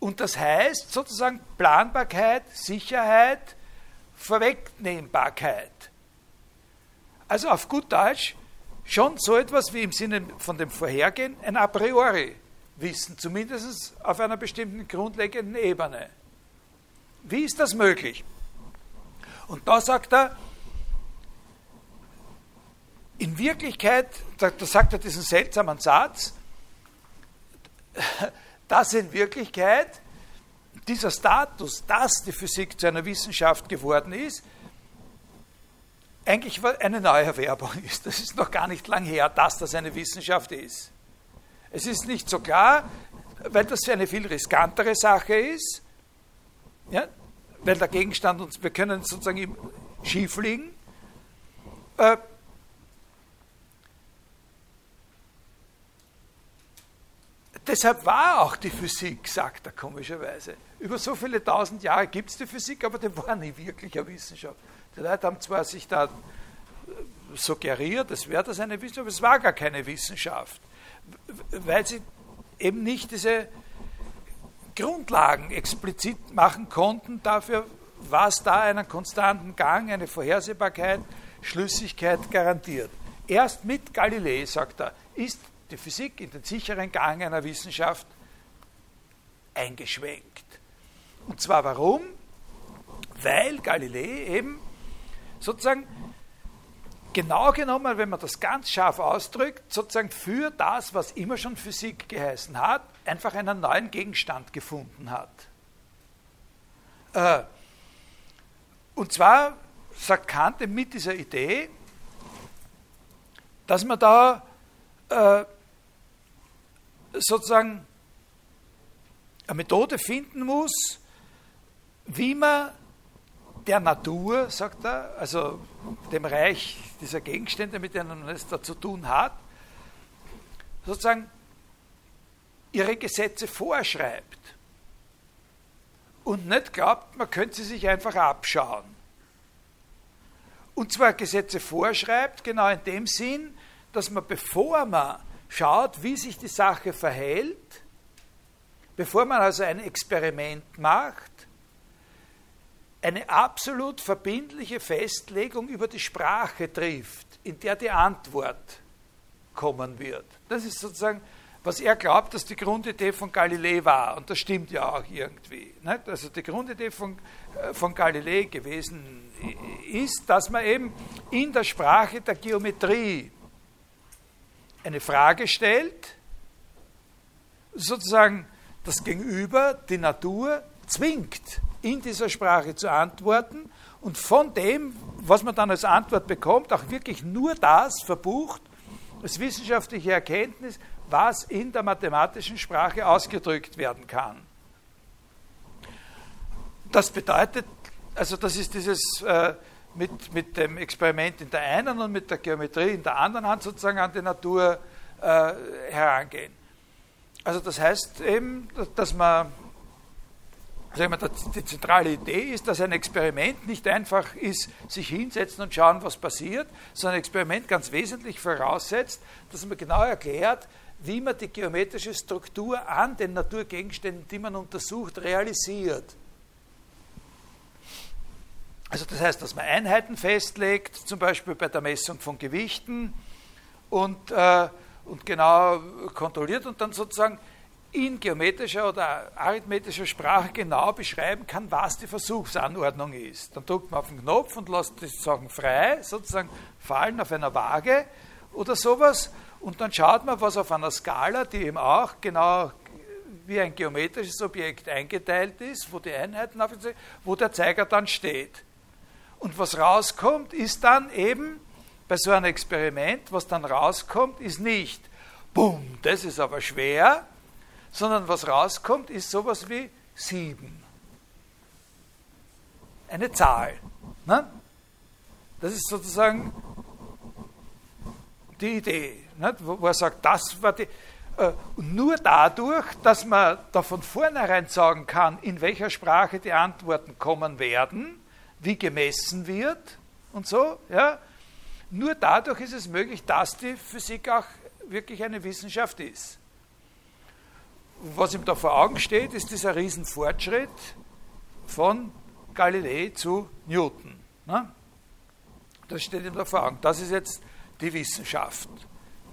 Und das heißt sozusagen Planbarkeit, Sicherheit, Vorwegnehmbarkeit. Also auf gut Deutsch schon so etwas wie im Sinne von dem Vorhergehen ein A priori wissen, zumindest auf einer bestimmten grundlegenden Ebene. Wie ist das möglich? Und da sagt er, in Wirklichkeit, da, da sagt er diesen seltsamen Satz, dass in Wirklichkeit dieser Status, dass die Physik zu einer Wissenschaft geworden ist, eigentlich eine Neuerwerbung ist. Das ist noch gar nicht lang her, dass das eine Wissenschaft ist. Es ist nicht so klar, weil das eine viel riskantere Sache ist, ja, weil der Gegenstand uns, wir können sozusagen schief liegen. Äh, deshalb war auch die Physik, sagt er komischerweise. Über so viele tausend Jahre gibt es die Physik, aber die war nie wirklich eine Wissenschaft. Die Leute haben zwar sich da suggeriert, es wäre das eine Wissenschaft, aber es war gar keine Wissenschaft, weil sie eben nicht diese Grundlagen explizit machen konnten dafür, was da einen konstanten Gang, eine Vorhersehbarkeit, Schlüssigkeit garantiert. Erst mit Galilei, sagt er, ist die Physik in den sicheren Gang einer Wissenschaft eingeschwenkt. Und zwar warum? Weil Galilei eben sozusagen genau genommen, wenn man das ganz scharf ausdrückt, sozusagen für das, was immer schon Physik geheißen hat, einfach einen neuen Gegenstand gefunden hat. Äh, und zwar sagt Kant mit dieser Idee, dass man da äh, sozusagen eine Methode finden muss, wie man der Natur, sagt er, also dem Reich dieser Gegenstände, mit denen es da zu tun hat, sozusagen ihre Gesetze vorschreibt und nicht glaubt, man könnte sie sich einfach abschauen. Und zwar Gesetze vorschreibt, genau in dem Sinn, dass man, bevor man schaut, wie sich die Sache verhält, bevor man also ein Experiment macht, eine absolut verbindliche Festlegung über die Sprache trifft, in der die Antwort kommen wird. Das ist sozusagen, was er glaubt, dass die Grundidee von Galilei war. Und das stimmt ja auch irgendwie. Nicht? Also die Grundidee von, äh, von Galilei gewesen ist, dass man eben in der Sprache der Geometrie eine Frage stellt, sozusagen das Gegenüber, die Natur, zwingt in dieser Sprache zu antworten und von dem, was man dann als Antwort bekommt, auch wirklich nur das verbucht, als wissenschaftliche Erkenntnis, was in der mathematischen Sprache ausgedrückt werden kann. Das bedeutet, also das ist dieses äh, mit, mit dem Experiment in der einen und mit der Geometrie in der anderen Hand sozusagen an die Natur äh, herangehen. Also das heißt eben, dass man die zentrale Idee ist, dass ein Experiment nicht einfach ist, sich hinsetzen und schauen, was passiert, sondern ein Experiment ganz wesentlich voraussetzt, dass man genau erklärt, wie man die geometrische Struktur an den Naturgegenständen, die man untersucht, realisiert. Also das heißt, dass man Einheiten festlegt, zum Beispiel bei der Messung von Gewichten und, äh, und genau kontrolliert und dann sozusagen in geometrischer oder arithmetischer Sprache genau beschreiben kann, was die Versuchsanordnung ist. Dann drückt man auf den Knopf und lässt die Sachen frei, sozusagen fallen auf einer Waage oder sowas. Und dann schaut man, was auf einer Skala, die eben auch genau wie ein geometrisches Objekt eingeteilt ist, wo die Einheiten, wo der Zeiger dann steht. Und was rauskommt, ist dann eben bei so einem Experiment, was dann rauskommt, ist nicht, bumm, das ist aber schwer, sondern was rauskommt, ist sowas wie sieben. Eine Zahl. Ne? Das ist sozusagen die Idee, ne? wo er sagt, das war die. Äh, nur dadurch, dass man da von vornherein sagen kann, in welcher Sprache die Antworten kommen werden, wie gemessen wird und so, ja, nur dadurch ist es möglich, dass die Physik auch wirklich eine Wissenschaft ist was ihm da vor Augen steht, ist dieser Riesenfortschritt von Galilei zu Newton. Ne? Das steht ihm da vor Augen. Das ist jetzt die Wissenschaft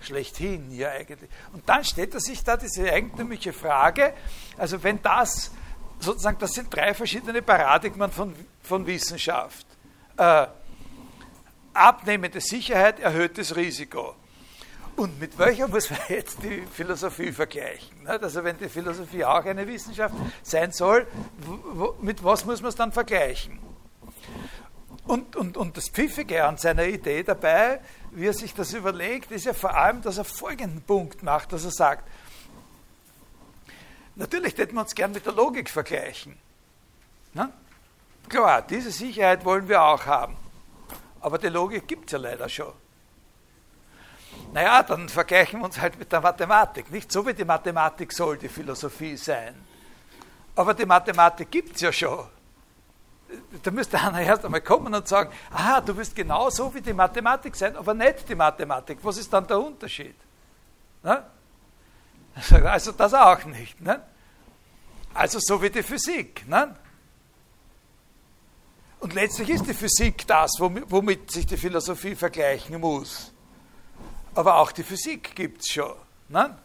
schlechthin hier eigentlich. Und dann stellt er sich da diese eigentümliche Frage, also wenn das, sozusagen, das sind drei verschiedene Paradigmen von, von Wissenschaft. Äh, abnehmende Sicherheit, erhöhtes Risiko. Und mit welcher muss man jetzt die Philosophie vergleichen? Also wenn die Philosophie auch eine Wissenschaft sein soll, mit was muss man es dann vergleichen? Und, und, und das Pfiffige an seiner Idee dabei, wie er sich das überlegt, ist ja vor allem, dass er folgenden Punkt macht, dass er sagt, Natürlich hätten wir uns gern mit der Logik vergleichen. Na? Klar, diese Sicherheit wollen wir auch haben. Aber die Logik gibt es ja leider schon. Naja, dann vergleichen wir uns halt mit der Mathematik. Nicht so wie die Mathematik soll die Philosophie sein. Aber die Mathematik gibt es ja schon. Da müsste einer erst einmal kommen und sagen, aha, du wirst genauso wie die Mathematik sein, aber nicht die Mathematik. Was ist dann der Unterschied? Ne? Also das auch nicht. Ne? Also so wie die Physik. Ne? Und letztlich ist die Physik das, womit sich die Philosophie vergleichen muss. Aber auch die Physik gibt es schon. Ne?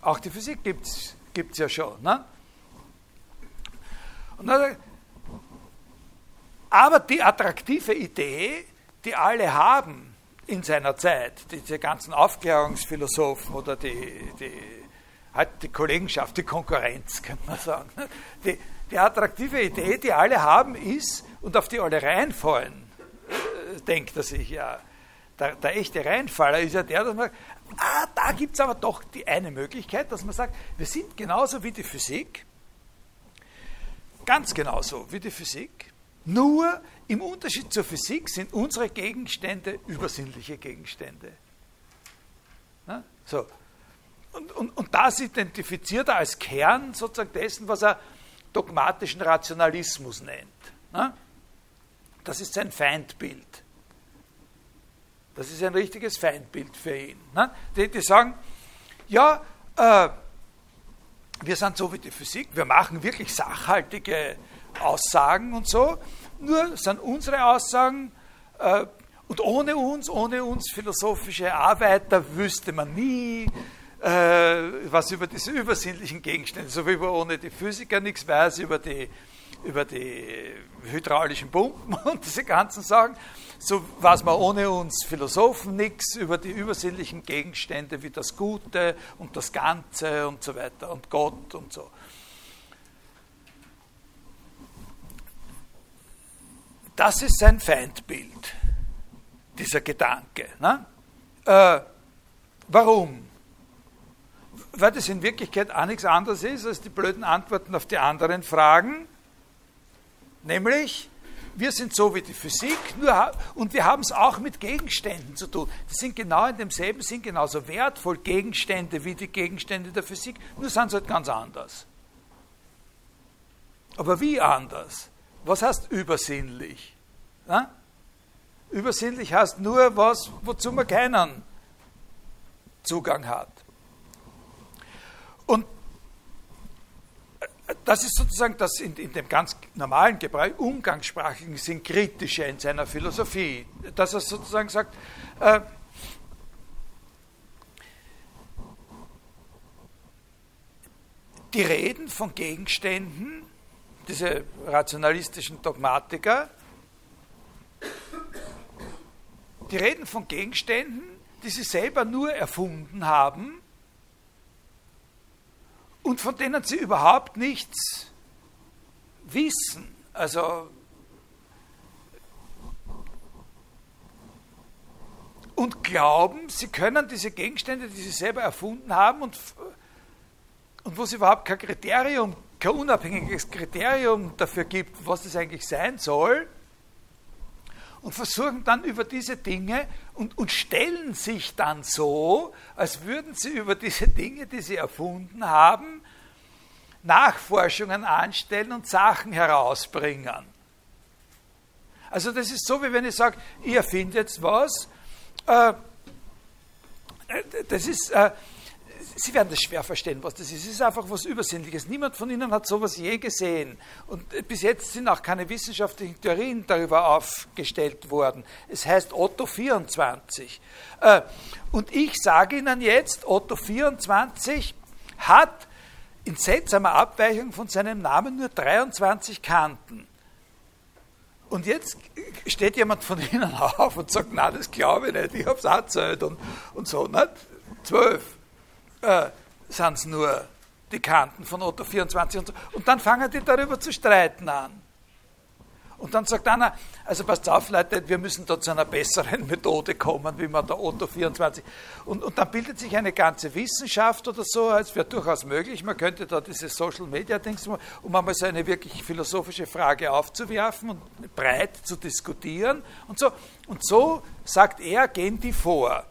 Auch die Physik gibt es ja schon. Ne? Dann, aber die attraktive Idee, die alle haben in seiner Zeit, diese ganzen Aufklärungsphilosophen oder die, die, halt die Kollegenschaft, die Konkurrenz, könnte man sagen, die, die attraktive Idee, die alle haben, ist, und auf die alle reinfallen, äh, denkt er sich ja, der, der, echte Reinfaller ist ja der, dass man sagt, ah, da gibt es aber doch die eine Möglichkeit, dass man sagt, wir sind genauso wie die Physik, ganz genauso wie die Physik, nur im Unterschied zur Physik sind unsere Gegenstände übersinnliche Gegenstände. Na, so. Und, und, und das identifiziert er als Kern sozusagen dessen, was er dogmatischen Rationalismus nennt. Na? Das ist sein Feindbild. Das ist ein richtiges Feindbild für ihn. Ne? Die, sagen, ja, äh, wir sind so wie die Physik, wir machen wirklich sachhaltige Aussagen und so, nur sind unsere Aussagen, äh, und ohne uns, ohne uns philosophische Arbeiter wüsste man nie, äh, was über diese übersinnlichen Gegenstände, so wie man ohne die Physiker nichts weiß über die, über die hydraulischen Pumpen und diese ganzen Sachen so weiß man ohne uns Philosophen nichts über die übersinnlichen Gegenstände wie das Gute und das Ganze und so weiter und Gott und so. Das ist sein Feindbild, dieser Gedanke. Ne? Äh, warum? Weil das in Wirklichkeit auch nichts anderes ist als die blöden Antworten auf die anderen Fragen, nämlich wir sind so wie die Physik, nur, und wir haben es auch mit Gegenständen zu tun. Die sind genau in demselben Sinn genauso wertvoll, Gegenstände wie die Gegenstände der Physik, nur sind sie halt ganz anders. Aber wie anders? Was heißt übersinnlich? Na? Übersinnlich heißt nur was, wozu man keinen Zugang hat. Und das ist sozusagen das in, in, dem ganz normalen Gebrauch, umgangssprachlichen Sinn kritische in seiner Philosophie, dass er sozusagen sagt, äh, die Reden von Gegenständen, diese rationalistischen Dogmatiker, die reden von Gegenständen, die sie selber nur erfunden haben und von denen sie überhaupt nichts wissen. Also und glauben, sie können diese Gegenstände, die sie selber erfunden haben und, und wo es überhaupt kein Kriterium, kein unabhängiges Kriterium dafür gibt, was das eigentlich sein soll, und versuchen dann über diese Dinge und, und stellen sich dann so, als würden sie über diese Dinge, die sie erfunden haben, Nachforschungen anstellen und Sachen herausbringen. Also das ist so, wie wenn ich sage, ihr findet was, äh, das ist, äh, Sie werden das schwer verstehen, was das ist. Es ist einfach was Übersinnliches. Niemand von Ihnen hat sowas je gesehen. Und bis jetzt sind auch keine wissenschaftlichen Theorien darüber aufgestellt worden. Es heißt Otto 24. Äh, und ich sage Ihnen jetzt, Otto 24 hat in seltsamer Abweichung von seinem Namen nur 23 Kanten. Und jetzt steht jemand von Ihnen auf und sagt, na, das glaube ich nicht, ich habe es erzählt und, und so, nicht? Zwölf äh, sind es nur die Kanten von Otto 24 und so. Und dann fangen die darüber zu streiten an. Und dann sagt einer, also passt auf, Leute, wir müssen da zu einer besseren Methode kommen, wie man der Otto 24. Und, und dann bildet sich eine ganze Wissenschaft oder so, es wäre durchaus möglich, man könnte da diese Social Media Dings, um einmal so eine wirklich philosophische Frage aufzuwerfen und breit zu diskutieren und so. Und so sagt er, gehen die vor.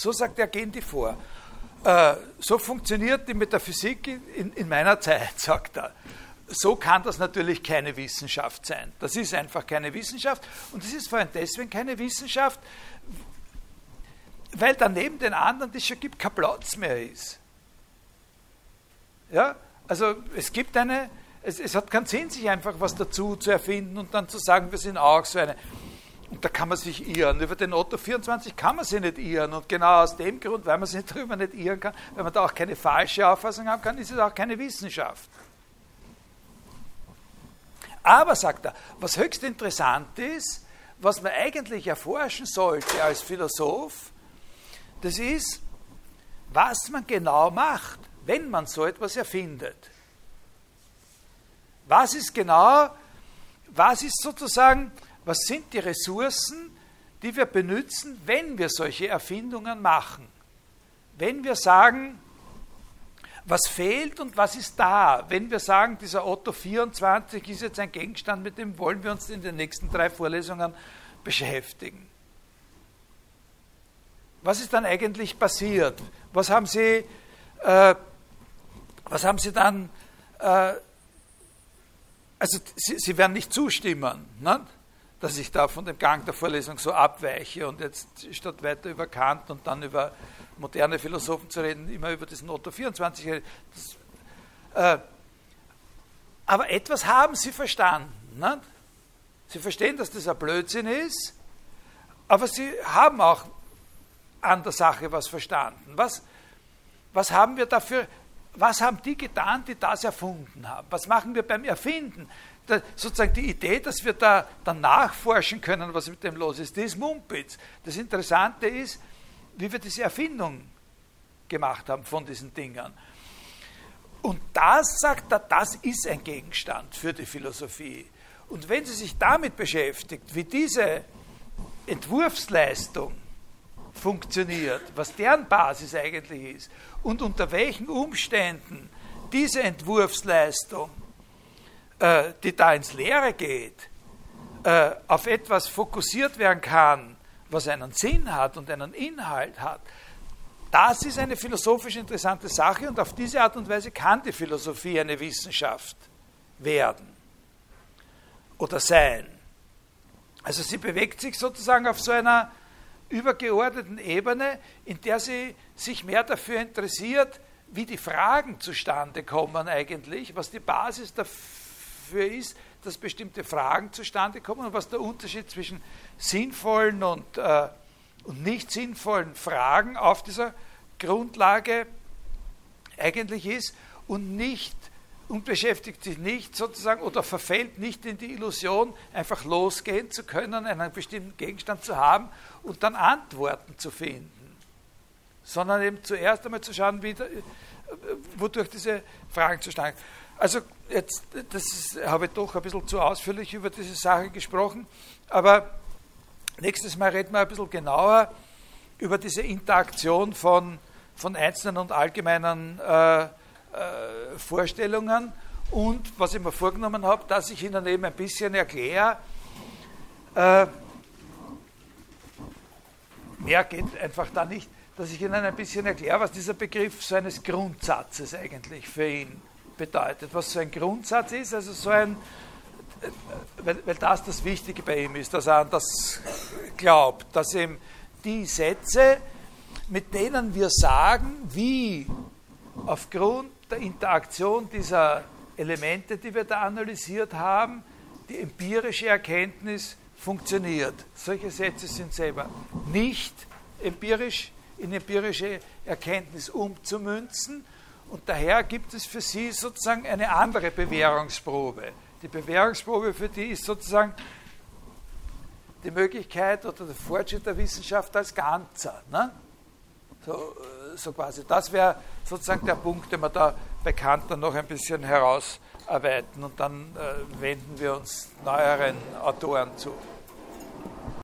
So sagt er, gehen die vor. Äh, so funktioniert die Metaphysik in, in meiner Zeit, sagt er so kann das natürlich keine Wissenschaft sein. Das ist einfach keine Wissenschaft. Und es ist vor allem deswegen keine Wissenschaft, weil daneben den anderen, die es schon gibt, kein Platz mehr ist. Ja, also es gibt eine, es, es hat keinen Sinn, sich einfach was dazu zu erfinden und dann zu sagen, wir sind auch so eine. Und da kann man sich irren. Über den Otto 24 kann man sich nicht irren. Und genau aus dem Grund, weil man sich darüber nicht irren kann, weil man da auch keine falsche Auffassung haben kann, ist es auch keine Wissenschaft. Aber, sagt er, was höchst interessant ist, was man eigentlich erforschen sollte als Philosoph, das ist, was man genau macht, wenn man so etwas erfindet. Was ist genau, was ist sozusagen, was sind die Ressourcen, die wir benutzen, wenn wir solche Erfindungen machen? Wenn wir sagen, was fehlt und was ist da. Wenn wir sagen, dieser Otto 24 ist jetzt ein Gegenstand, mit dem wollen wir uns in den nächsten drei Vorlesungen beschäftigen. Was ist dann eigentlich passiert? Was haben Sie, äh, was haben Sie dann, äh, also Sie, Sie, werden nicht zustimmen, ne? Dass ich da von dem Gang der Vorlesung so abweiche und jetzt statt weiter über Kant und dann über moderne Philosophen zu reden, immer über diesen Otto 24. Das, äh, aber etwas haben sie verstanden. Ne? Sie verstehen, dass das ein Blödsinn ist, aber sie haben auch an der Sache was verstanden. Was, was haben wir dafür, was haben die getan, die das erfunden haben? Was machen wir beim Erfinden? Sozusagen die Idee, dass wir da dann nachforschen können, was mit dem los ist, das ist Mumpitz. Das Interessante ist, wie wir diese Erfindung gemacht haben von diesen Dingern. Und das, sagt er, das ist ein Gegenstand für die Philosophie. Und wenn sie sich damit beschäftigt, wie diese Entwurfsleistung funktioniert, was deren Basis eigentlich ist und unter welchen Umständen diese Entwurfsleistung, äh, die da ins Leere geht, äh, auf etwas fokussiert werden kann, was einen Sinn hat und einen Inhalt hat, das ist eine philosophisch interessante Sache und auf diese Art und Weise kann die Philosophie eine Wissenschaft werden oder sein. Also sie bewegt sich sozusagen auf so einer übergeordneten Ebene, in der sie sich mehr dafür interessiert, wie die Fragen zustande kommen eigentlich, was die Basis dafür ist, dass bestimmte Fragen zustande kommen und was der Unterschied zwischen sinnvollen und, äh, und nicht sinnvollen Fragen auf dieser Grundlage eigentlich ist und nicht und beschäftigt sich nicht sozusagen oder verfällt nicht in die Illusion, einfach losgehen zu können, einen bestimmten Gegenstand zu haben und dann Antworten zu finden, sondern eben zuerst einmal zu schauen, wie, wodurch diese Fragen zustande kommen. Also jetzt, das ist, habe ich doch ein bisschen zu ausführlich über diese Sache gesprochen, aber nächstes Mal reden wir ein bisschen genauer über diese Interaktion von, von einzelnen und allgemeinen äh, äh, Vorstellungen. Und was ich mir vorgenommen habe, dass ich Ihnen eben ein bisschen erkläre, äh, mehr geht einfach da nicht, dass ich Ihnen ein bisschen erkläre, was dieser Begriff so eines Grundsatzes eigentlich für ihn bedeutet, was so ein Grundsatz ist, also so ein, weil, weil das das Wichtige bei ihm ist, dass er an das glaubt, dass ihm die Sätze, mit denen wir sagen, wie aufgrund der Interaktion dieser Elemente, die wir da analysiert haben, die empirische Erkenntnis funktioniert. Solche Sätze sind selber nicht empirisch in empirische Erkenntnis umzumünzen, und daher gibt es für sie sozusagen eine andere Bewährungsprobe. Die Bewährungsprobe für die ist sozusagen die Möglichkeit oder der Fortschritt der Wissenschaft als Ganzer. Ne? So, so quasi. Das wäre sozusagen der Punkt, den wir da bei Kant dann noch ein bisschen herausarbeiten und dann äh, wenden wir uns neueren Autoren zu.